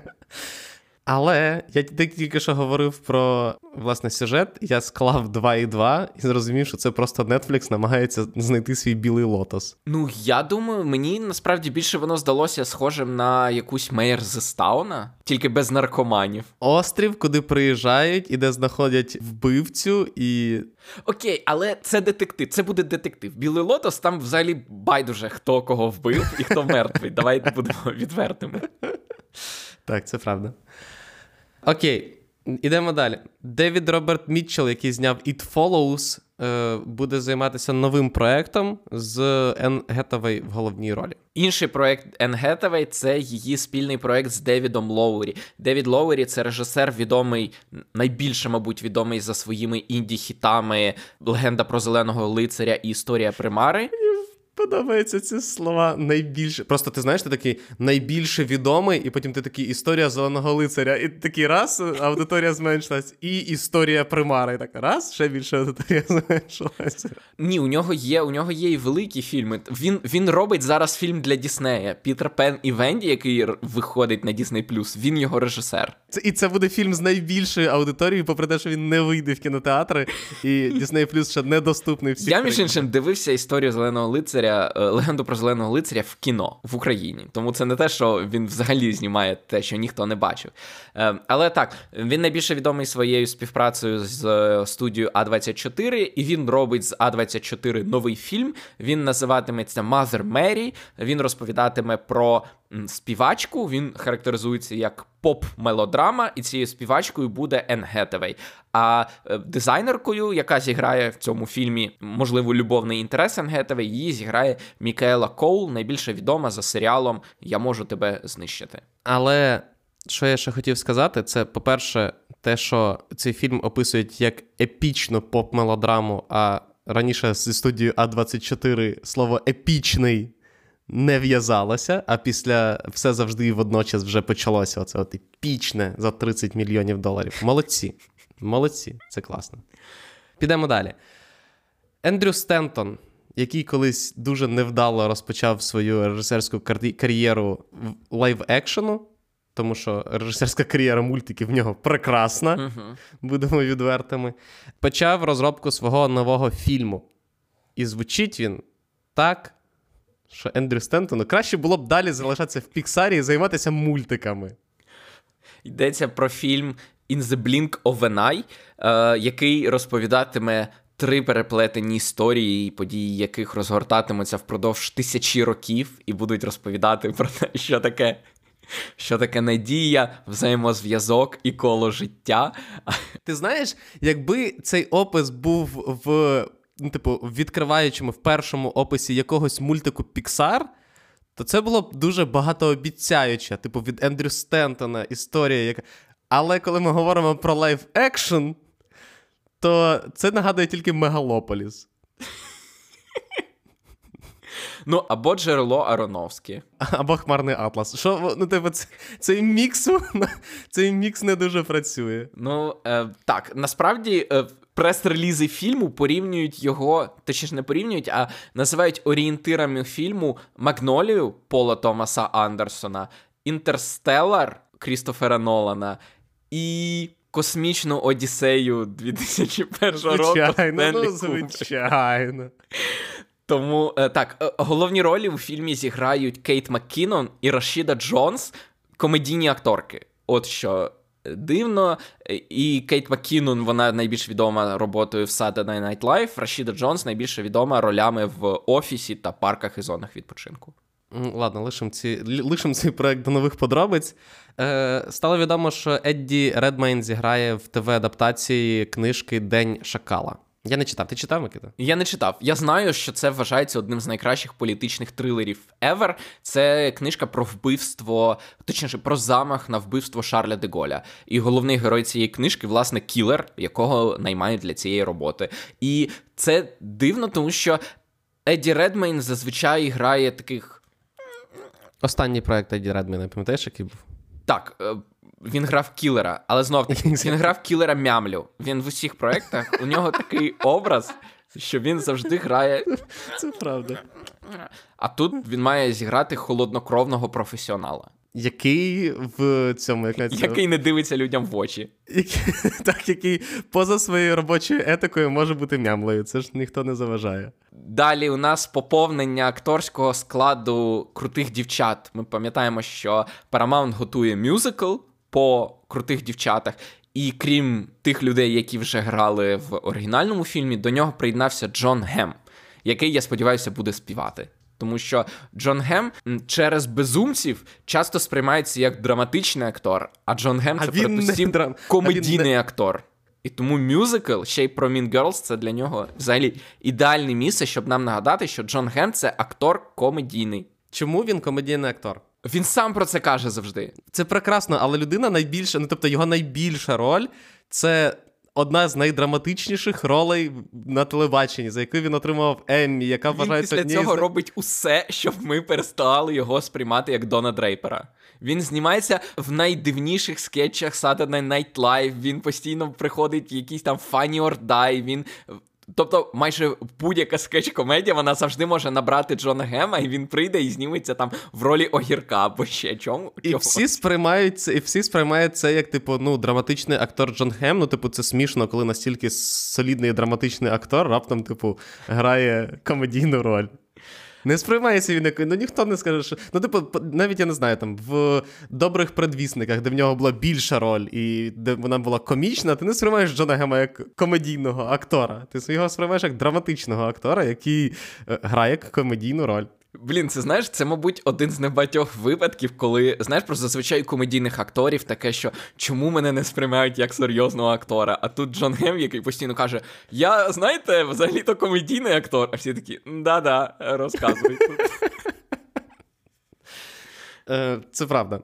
Але я тільки що говорив про власне сюжет. Я склав 2 і 2 і зрозумів, що це просто Netflix намагається знайти свій білий лотос. Ну я думаю, мені насправді більше воно здалося схожим на якусь Мейер Зестауна, тільки без наркоманів. Острів, куди приїжджають і де знаходять вбивцю і. Окей, але це детектив. Це буде детектив. Білий лотос там взагалі байдуже хто кого вбив і хто мертвий. Давай будемо відвертими. Так, це правда. Окей, ідемо далі. Девід Роберт Мітчелл, який зняв It Follows, е, буде займатися новим проектом з Ен Гетавей в головній ролі. Інший проект Ен Гетавей це її спільний проект з Девідом Лоурі. Девід Лоурі це режисер, відомий, найбільше, мабуть, відомий за своїми інді-хітами Легенда про зеленого лицаря і історія примари подобаються ці слова найбільше. Просто ти знаєш, ти такий найбільше відомий, і потім ти такий історія зеленого лицаря. І такий раз аудиторія зменшилась, і історія примари. І так раз, ще більше аудиторія зменшилася. Ні, у нього є у нього є і великі фільми. Він він робить зараз фільм для Діснея. Пітер Пен і Венді, який виходить на Дісней Плюс. Він його режисер. Це, І це буде фільм з найбільшою аудиторією, попри те, що він не вийде в кінотеатри, і Дісней Плюс ще недоступний всім. Я між іншим дивився історію зеленого лицаря. Е, легенду про зеленого лицаря в кіно в Україні. Тому це не те, що він взагалі знімає те, що ніхто не бачив. Е, але так, він найбільше відомий своєю співпрацею з е, студією А24, і він робить з А24 новий фільм. Він називатиметься Mother Mary. Він розповідатиме про співачку. Він характеризується як поп-мелодрама, і цією співачкою буде Ен Гетевей. А е, дизайнеркою, яка зіграє в цьому фільмі, можливо, любовний інтерес Ен Гетевей, її зіграє Мікаела Коул, найбільше відома за серіалом Я можу тебе знищити. Але що я ще хотів сказати, це, по-перше, те, що цей фільм описують як епічну поп-мелодраму, а раніше зі студією А24 слово епічний не в'язалося, а після все завжди і водночас вже почалося. Оце от епічне за 30 мільйонів доларів. Молодці. Молодці, це класно. Підемо далі. Ендрю Стентон, який колись дуже невдало розпочав свою режисерську кар'єру лайв-екшену, тому що режисерська кар'єра мультиків в нього прекрасна, uh-huh. будемо відвертими, почав розробку свого нового фільму. І звучить він так, що Ендрю Стентону краще було б далі залишатися в Піксарі і займатися мультиками. Йдеться про фільм In the Blink of an Eye, е, який розповідатиме три переплетені історії, і події, яких розгортатимуться впродовж тисячі років, і будуть розповідати про те, що таке. Що таке надія, взаємозв'язок і коло життя. Ти знаєш, якби цей опис був в ну, типу, відкриваючому в першому описі якогось мультику Pixar, то це було б дуже багатообіцяюче, типу, від Ендрю Стентона історія, яка. Але коли ми говоримо про live action, то це нагадує тільки Мегалополіс. Ну, або джерело Ароновське. Або Хмарний Атлас. Що, ну, типу, цей мікс цей мікс не дуже працює. Ну, е, так, насправді. Е, Прес-релізи фільму порівнюють його, точніше не порівнюють, а називають орієнтирами фільму Магнолію Пола Томаса Андерсона, Інтерстеллар Крістофера Нолана і Космічну Одіссею 2001 року. Звичайно, ну, звичайно. Тому е, так, е, головні ролі у фільмі зіграють Кейт Маккінон і Рашіда Джонс, комедійні акторки. От що дивно. І Кейт Маккінон, вона найбільш відома роботою в Saturday Night Live, Рашіда Джонс найбільше відома ролями в офісі та парках і зонах відпочинку. Ладно, лишимо ці, лишим цей проект до нових подробиць. Е, Стало відомо, що Едді Редмейн зіграє в ТВ-адаптації книжки День Шакала. Я не читав. Ти читав, Микита? Я не читав. Я знаю, що це вважається одним з найкращих політичних трилерів ever. Це книжка про вбивство, точніше, про замах на вбивство Шарля де Голля. І головний герой цієї книжки, власне, кілер, якого наймають для цієї роботи. І це дивно, тому що Едді Редмейн зазвичай грає таких. Останній проект Едді Редмейна, пам'ятаєш, який був? Так, е, він грав кілера, але знов таки він грав кілера мямлю. Він в усіх проєктах, у нього такий образ, що він завжди грає. Це правда. А тут він має зіграти холоднокровного професіонала. Який в цьому як навіть, Який не дивиться людям в очі. Який, так, який поза своєю робочою етикою може бути мямлею. Це ж ніхто не заважає. Далі у нас поповнення акторського складу крутих дівчат. Ми пам'ятаємо, що Paramount готує мюзикл по крутих дівчатах. І крім тих людей, які вже грали в оригінальному фільмі, до нього приєднався Джон Гем, який, я сподіваюся, буде співати. Тому що Джон Гем через безумців часто сприймається як драматичний актор, а Джон Гем це передусім драм... комедійний не... актор. І тому мюзикл ще й про Mean Girls, це для нього взагалі ідеальне місце, щоб нам нагадати, що Джон Ген це актор комедійний. Чому він комедійний актор? Він сам про це каже завжди. Це прекрасно, але людина найбільша, ну тобто його найбільша роль це одна з найдраматичніших ролей на телебаченні, за яку він отримав Еммі, яка Він вважається після однією цього з... робить усе, щоб ми перестали його сприймати як Дона Дрейпера. Він знімається в найдивніших скетчах Saturday Night Live, Він постійно приходить в якийсь там Funny or Die, Він Тобто, майже будь-яка скетч-комедія, вона завжди може набрати Джона Гема, і він прийде і зніметься там в ролі огірка або ще чому. І всі сприймають це, і всі сприймають це як, типу, ну, драматичний актор Джон Гем. Ну, типу, це смішно, коли настільки солідний драматичний актор раптом, типу, грає комедійну роль. Не сприймається він як. Ну ніхто не скаже, що. Ну, типу, навіть я не знаю, там в добрих предвісниках, де в нього була більша роль, і де вона була комічна, ти не сприймаєш Джона Гема як комедійного актора. Ти його сприймаєш як драматичного актора, який грає як комедійну роль. Блін, це знаєш, це, мабуть, один з небагатьох випадків, коли знаєш про зазвичай комедійних акторів таке, що чому мене не сприймають як серйозного актора? А тут Джон Гем, який постійно каже: Я, знаєте, взагалі-то комедійний актор. А всі такі, да-да, розказуй. Е, це правда.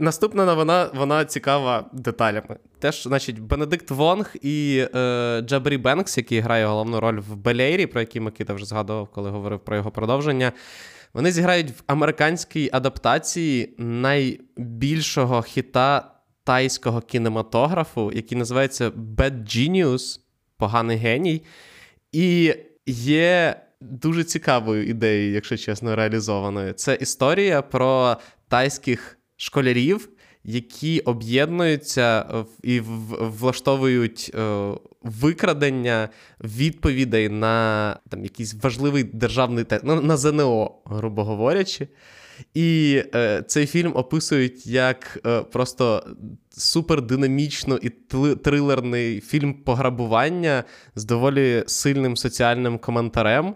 Наступна новина, вона цікава деталями. Теж, значить, Бенедикт Вонг і е, Джабрі Бенкс, який грає головну роль в Белейрі, про який Микита вже згадував, коли говорив про його продовження. Вони зіграють в американській адаптації найбільшого хіта тайського кінематографу, який називається Bad Genius, поганий геній. І є дуже цікавою ідеєю, якщо чесно, реалізованою. Це історія про тайських школярів, які об'єднуються і влаштовують е, викрадення відповідей на там якийсь важливий державний тест, на ЗНО, грубо говорячи. І е, цей фільм описують як е, просто супердинамічно і трилерний фільм пограбування з доволі сильним соціальним коментарем.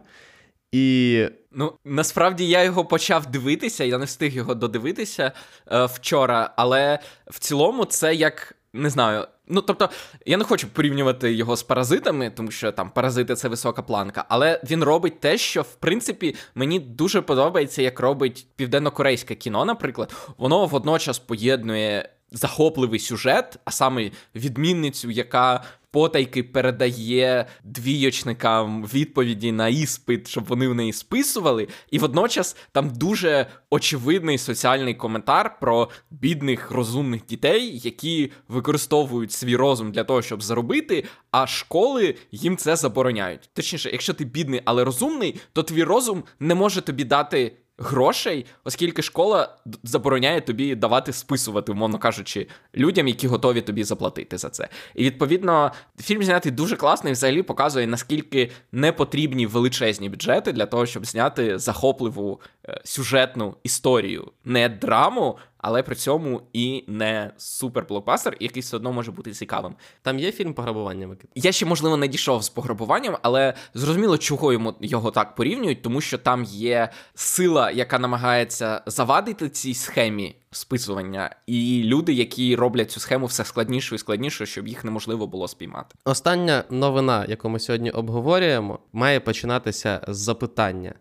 І Ну, насправді я його почав дивитися, я не встиг його додивитися е, вчора, але в цілому це як не знаю. Ну, тобто, я не хочу порівнювати його з паразитами, тому що там паразити це висока планка, але він робить те, що в принципі мені дуже подобається, як робить південно-корейське кіно, наприклад, воно водночас поєднує захопливий сюжет, а саме відмінницю, яка потайки передає двійочникам відповіді на іспит, щоб вони в неї списували. І водночас там дуже очевидний соціальний коментар про бідних розумних дітей, які використовують свій розум для того, щоб заробити, а школи їм це забороняють. Точніше, якщо ти бідний, але розумний, то твій розум не може тобі дати грошей, оскільки школа забороняє тобі давати списувати, умовно кажучи, людям, які готові тобі заплатити за це. І відповідно, фільм знятий дуже класний, взагалі показує, наскільки не потрібні величезні бюджети для того, щоб зняти захопливу е, сюжетну історію, не драму, але при цьому і не супер-блокбастер, який все одно може бути цікавим. Там є фільм пограбування Микита? Я ще, можливо, не дійшов з пограбуванням, але зрозуміло, чого йому його так порівнюють, тому що там є сила, яка намагається завадити цій схемі списування, і люди, які роблять цю схему все складніше і складніше, щоб їх неможливо було спіймати. Остання новина, яку ми сьогодні обговорюємо, має починатися з запитання.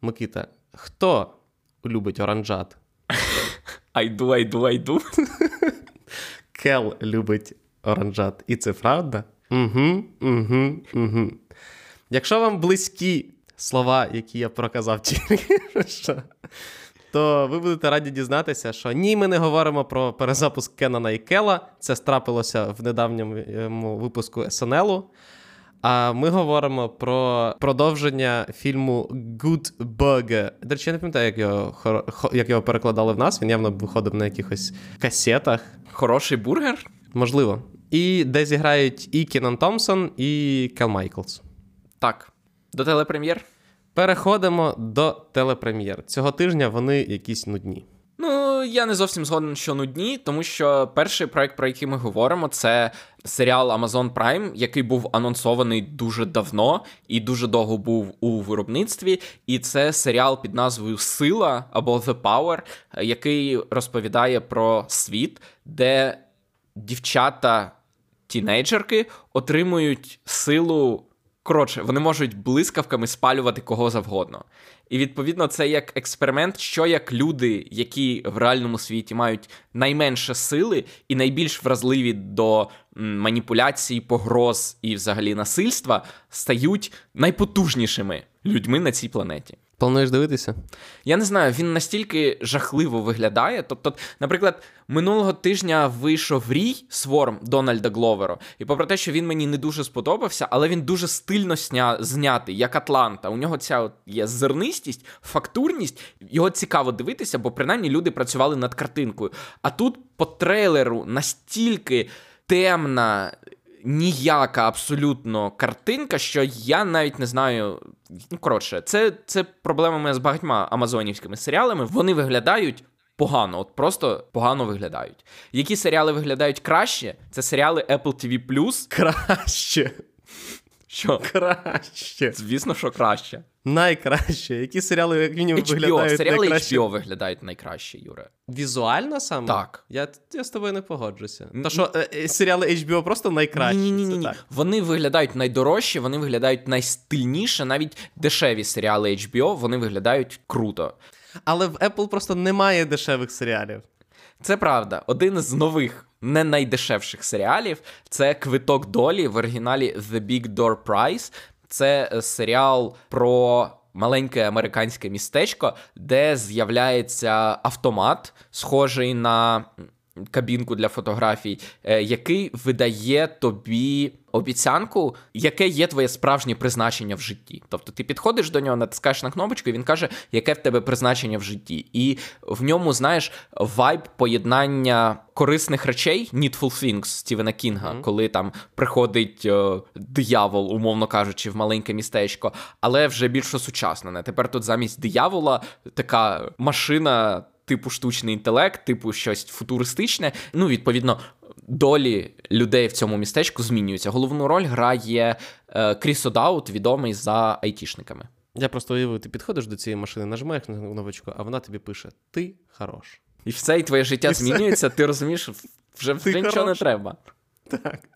Микита, хто любить оранжат? Айду, айду, айду. Кел любить оранжат. І це правда? Угу, угу, угу. Якщо вам близькі слова, які я проказав що, то ви будете раді дізнатися, що ні, ми не говоримо про перезапуск Кенана і Кела. Це страпилося в недавньому випуску СНЛу. А ми говоримо про продовження фільму Good Burger. До речі, я не пам'ятаю, як його як його перекладали в нас. Він явно виходив на якихось касетах. Хороший бургер? Можливо. І де зіграють і Кінан Томпсон, і Кел Майклс. Так. До телепрем'єр? Переходимо до телепрем'єр. Цього тижня вони якісь нудні. Ну, я не зовсім згоден, що нудні, тому що перший проект, про який ми говоримо, це серіал Amazon Prime, який був анонсований дуже давно і дуже довго був у виробництві. І це серіал під назвою Сила або The Power, який розповідає про світ, де дівчата тінейджерки отримують силу. Коротше, вони можуть блискавками спалювати кого завгодно. І відповідно це як експеримент, що як люди, які в реальному світі мають найменше сили і найбільш вразливі до маніпуляцій, погроз і взагалі насильства, стають найпотужнішими людьми на цій планеті. Плануєш дивитися? Я не знаю, він настільки жахливо виглядає. Тобто, наприклад, минулого тижня вийшов рій Сворм Дональда Гловера, і попри те, що він мені не дуже сподобався, але він дуже стильно сня... знятий, як Атланта. У нього ця от є зернистість, фактурність. Його цікаво дивитися, бо принаймні люди працювали над картинкою. А тут по трейлеру настільки темна ніяка абсолютно картинка, що я навіть не знаю. Ну, коротше, це це проблема з багатьма амазонівськими серіалами. Вони виглядають погано, от просто погано виглядають. Які серіали виглядають краще? Це серіали Apple TV+. Краще. Що? Краще. Звісно, що краще. Найкраще. Які серіали, як мінімум, HBO. виглядають серіали найкраще? HBO виглядають найкраще, Юре. Візуально саме? Так. Я я з тобою не погоджуся. То що е, е, серіали HBO просто найкращі? Ні, ні, ні, ні. Вони виглядають найдорожчі, вони виглядають найстильніше, навіть дешеві серіали HBO, вони виглядають круто. Але в Apple просто немає дешевих серіалів. Це правда. Один з нових не найдешевших серіалів це Квиток долі в оригіналі The Big Door Prize. Це е, серіал про маленьке американське містечко, де з'являється автомат, схожий на кабінку для фотографій, е, який видає тобі обіцянку, яке є твоє справжнє призначення в житті. Тобто ти підходиш до нього, натискаєш на кнопочку, і він каже, яке в тебе призначення в житті. І в ньому, знаєш, вайб поєднання корисних речей, Needful Things Стівена Кінга, mm-hmm. коли там приходить о, е, диявол, умовно кажучи, в маленьке містечко, але вже більш осучаснене. Тепер тут замість диявола така машина типу штучний інтелект, типу щось футуристичне. Ну, відповідно, долі людей в цьому містечку змінюються. Головну роль грає е, Кріс Одаут, відомий за айтішниками. Я просто уявив, ти підходиш до цієї машини, нажимаєш на кнопочку, а вона тобі пише: Ти хорош. І все, і твоє життя і змінюється, все. ти розумієш, вже, вже нічого не треба. Так.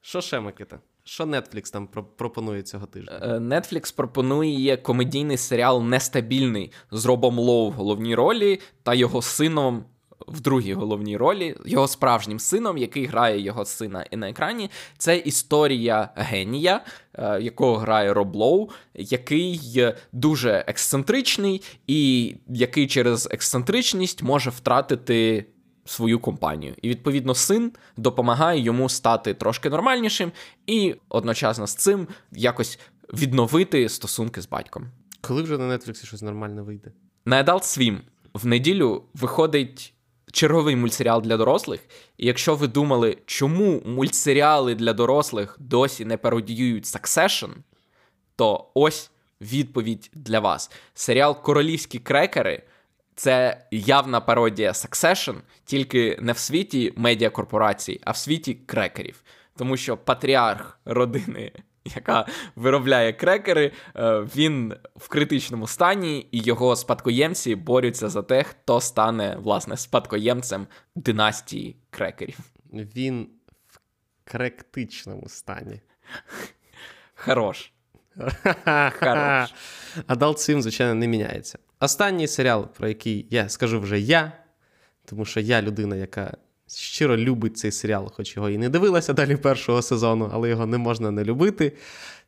Що ще, Микита? Що Netflix там пропонує цього тижня? Е, Netflix пропонує комедійний серіал Нестабільний з Робом Лоу в головній ролі та його сином. В другій головній ролі, його справжнім сином, який грає його сина і на екрані, це історія генія, е, якого грає Роб Лоу, який дуже ексцентричний, і який через ексцентричність може втратити свою компанію. І, відповідно, син допомагає йому стати трошки нормальнішим і одночасно з цим якось відновити стосунки з батьком. Коли вже на Нетфліксі щось нормальне вийде? На Adult Swim в неділю виходить. Черговий мультсеріал для дорослих. І якщо ви думали, чому мультсеріали для дорослих досі не пародіюють Succession, то ось відповідь для вас: серіал Королівські крекери це явна пародія Succession, тільки не в світі медіакорпорацій, а в світі крекерів. Тому що патріарх родини, яка виробляє крекери, е, він в критичному стані, і його спадкоємці борються за те, хто стане власне спадкоємцем династії крекерів. Він в кректичному стані. Хорош. Хорош. Adult звичайно, не міняється. Останній серіал, про який я скажу вже я, тому що я людина, яка щиро любить цей серіал, хоч його і не дивилася далі першого сезону, але його не можна не любити.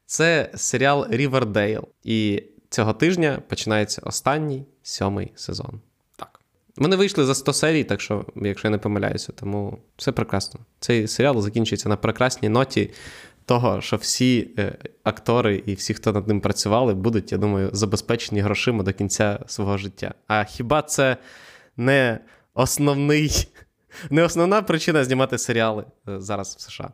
Це серіал Рівердейл. І цього тижня починається останній сьомий сезон. Так. Вони вийшли за 100 серій, так що, якщо я не помиляюся, тому все прекрасно. Цей серіал закінчується на прекрасній ноті того, що всі е, актори і всі, хто над ним працювали, будуть, я думаю, забезпечені грошима до кінця свого життя. А хіба це не основний, не основна причина знімати серіали е, зараз в США?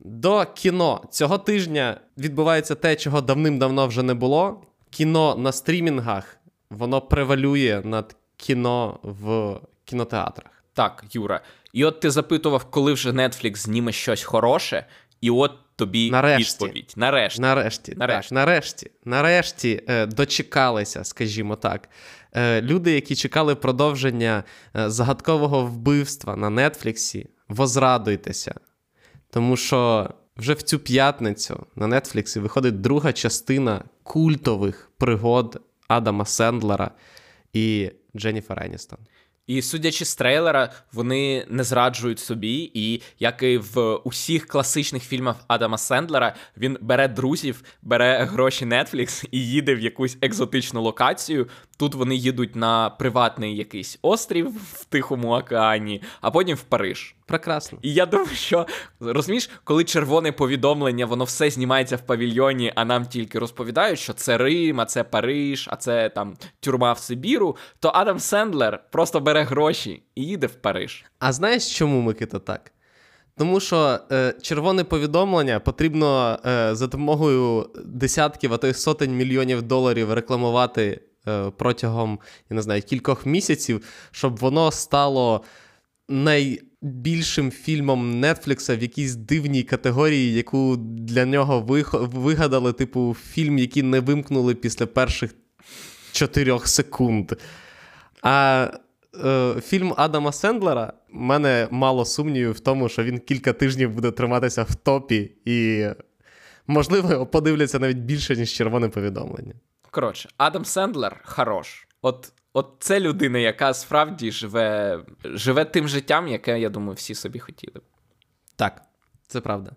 До кіно цього тижня відбувається те, чого давним-давно вже не було. Кіно на стрімінгах воно превалює над кіно в кінотеатрах. Так, Юра. І от ти запитував, коли вже Netflix зніме щось хороше. І от тобі нарешті. відповідь. Нарешті. Нарешті. Нарешті. Так, нарешті, нарешті е, дочекалися, скажімо так. Е, люди, які чекали продовження е, загадкового вбивства на Нетфліксі, возрадуйтеся. Тому що вже в цю п'ятницю на Нетфліксі виходить друга частина культових пригод Адама Сендлера і Дженніфер Еністон. І судячи з трейлера, вони не зраджують собі, і як і в усіх класичних фільмах Адама Сендлера, він бере друзів, бере гроші Netflix і їде в якусь екзотичну локацію. Тут вони їдуть на приватний якийсь острів в Тихому океані, а потім в Париж. Прекрасно. І я думаю, що розумієш, коли червоне повідомлення, воно все знімається в павільйоні, а нам тільки розповідають, що це Рим, а це Париж, а це там тюрма в Сибіру, то Адам Сендлер просто бере гроші і їде в Париж. А знаєш, чому Микита так? Тому що е, червоне повідомлення потрібно е, за допомогою десятків, а то й сотень мільйонів доларів рекламувати протягом я не знаю, кількох місяців, щоб воно стало найбільшим фільмом Нетфлікса в якійсь дивній категорії, яку для нього вигадали, типу, фільм, який не вимкнули після перших чотирьох секунд. А е, фільм Адама Сендлера мене мало сумнівів в тому, що він кілька тижнів буде триматися в топі, і, можливо, подивляться навіть більше, ніж червоне повідомлення. Коротше, Адам Сендлер хорош. От От це людина, яка справді живе живе тим життям, яке, я думаю, всі собі хотіли. Так, це правда.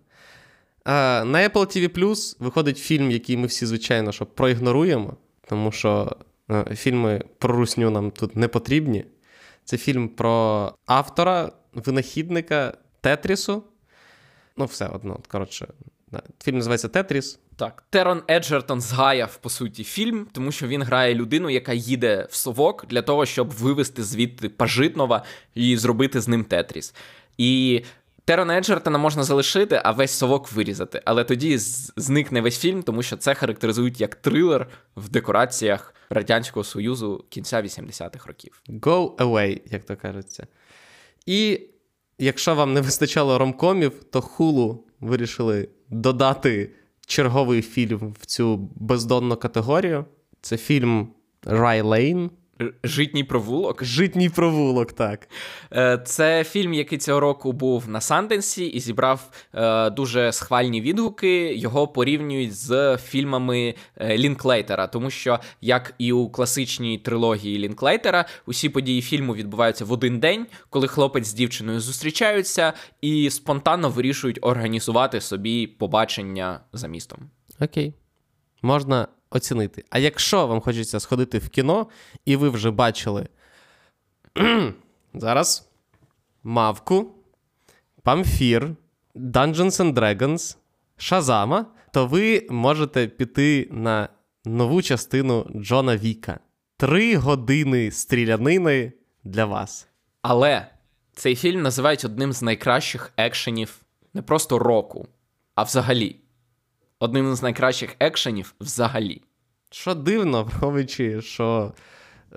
А, На Apple TV Plus виходить фільм, який ми всі, звичайно, що проігноруємо, тому що а, фільми про русню нам тут не потрібні. Це фільм про автора, винахідника Тетрісу. Ну, все одно, коротше, фільм називається Тетріс. Так, Терон Еджертон згаяв, по суті, фільм, тому що він грає людину, яка їде в совок для того, щоб вивести звідти Пажитнова і зробити з ним Тетріс. І Терона Еджертона можна залишити, а весь совок вирізати. Але тоді зникне весь фільм, тому що це характеризують як трилер в декораціях Радянського Союзу кінця 80-х років. Go away, як то кажеться. І якщо вам не вистачало ромкомів, то хулу вирішили додати черговий фільм в цю бездонну категорію. Це фільм Рай Лейн. Житній провулок. Житній провулок, так. Е, це фільм, який цього року був на Санденсі і зібрав е, дуже схвальні відгуки. Його порівнюють з фільмами е, Лінклейтера, тому що, як і у класичній трилогії Лінклейтера, усі події фільму відбуваються в один день, коли хлопець з дівчиною зустрічаються і спонтанно вирішують організувати собі побачення за містом. Окей. Можна оцінити. А якщо вам хочеться сходити в кіно, і ви вже бачили зараз Мавку, Памфір, Dungeons and Dragons, Шазама, то ви можете піти на нову частину Джона Віка. Три години стрілянини для вас. Але цей фільм називають одним з найкращих екшенів не просто року, а взагалі одним з найкращих екшенів взагалі. Що дивно, враховуючи, що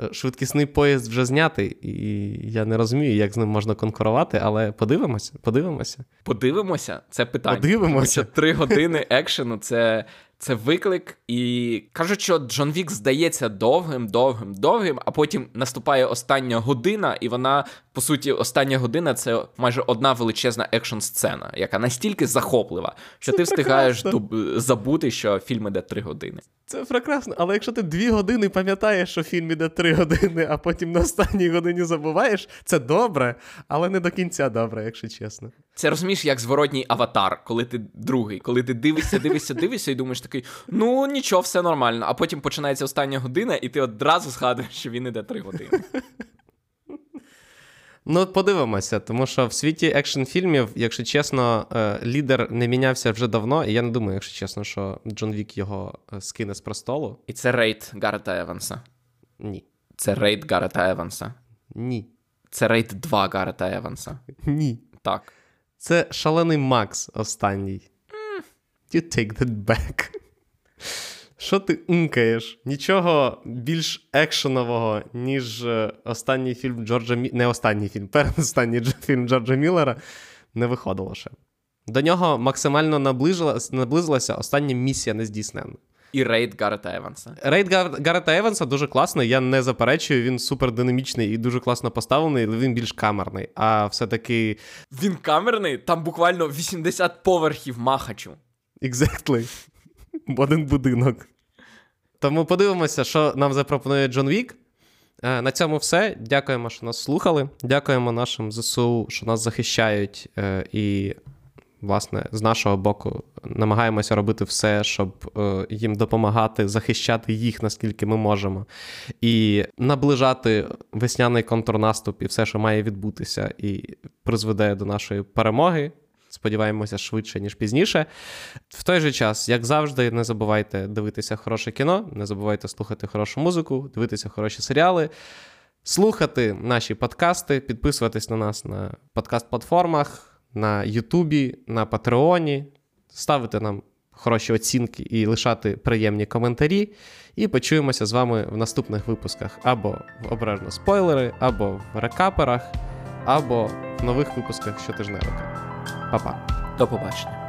е, швидкісний поїзд вже знятий, і я не розумію, як з ним можна конкурувати, але подивимося, подивимося. Подивимося, це питання. Подивимося. Три години екшену це це виклик, і кажуть, що Джон Вік здається довгим, довгим, довгим, а потім наступає остання година, і вона, по суті, остання година це майже одна величезна екшн сцена, яка настільки захоплива, що це ти встигаєш дуб... забути, що фільм іде три години. Це прекрасно, але якщо ти дві години пам'ятаєш, що фільм іде три години, а потім на останній годині забуваєш, це добре, але не до кінця добре, якщо чесно. Це розумієш, як зворотній аватар, коли ти другий, коли ти дивишся, дивишся, дивишся, і думаєш такий, ну нічого, все нормально. А потім починається остання година, і ти одразу згадуєш, що він іде три години. Ну, подивимося, тому що в світі екшн фільмів, якщо чесно, е, лідер не мінявся вже давно, і я не думаю, якщо чесно, що Джон Вік його е, скине з престолу. І це рейд Гарета Еванса. Ні. Це рейд Гарета Еванса. Ні. Це рейд 2 Гарета Еванса. Ні. Так. Це шалений Макс останній. You take that back. Що ти mmкаєш? Нічого більш екшенового, ніж е, останній фільм Джорджа Мі... Не останній фільм, передостанній фільм Джорджа Міллера не виходило ще. До нього максимально наблизилася, наблизилася остання місія нездійсненна. І рейд Гарета Еванса. Рейд Гарета Еванса дуже класний, я не заперечую, він супер динамічний і дуже класно поставлений, але він більш камерний. А все-таки. Він камерний, там буквально 80 поверхів махачу. Exactly. Один будинок. Тому подивимося, що нам запропонує Джон Вік. Е, на цьому все. Дякуємо, що нас слухали. Дякуємо нашим ЗСУ, що нас захищають. Е, і, власне, з нашого боку намагаємося робити все, щоб е, їм допомагати захищати їх, наскільки ми можемо, і наближати весняний контрнаступ і все, що має відбутися, і призведе до нашої перемоги. Сподіваємося, швидше, ніж пізніше. В той же час, як завжди, не забувайте дивитися хороше кіно, не забувайте слухати хорошу музику, дивитися хороші серіали, слухати наші подкасти, підписуватись на нас на подкаст-платформах, на Ютубі, на Патреоні, ставити нам хороші оцінки і лишати приємні коментарі. І почуємося з вами в наступних випусках або в обережно спойлери, або в рекаперах, або в нових випусках щотижневика. Па-па. До побачення.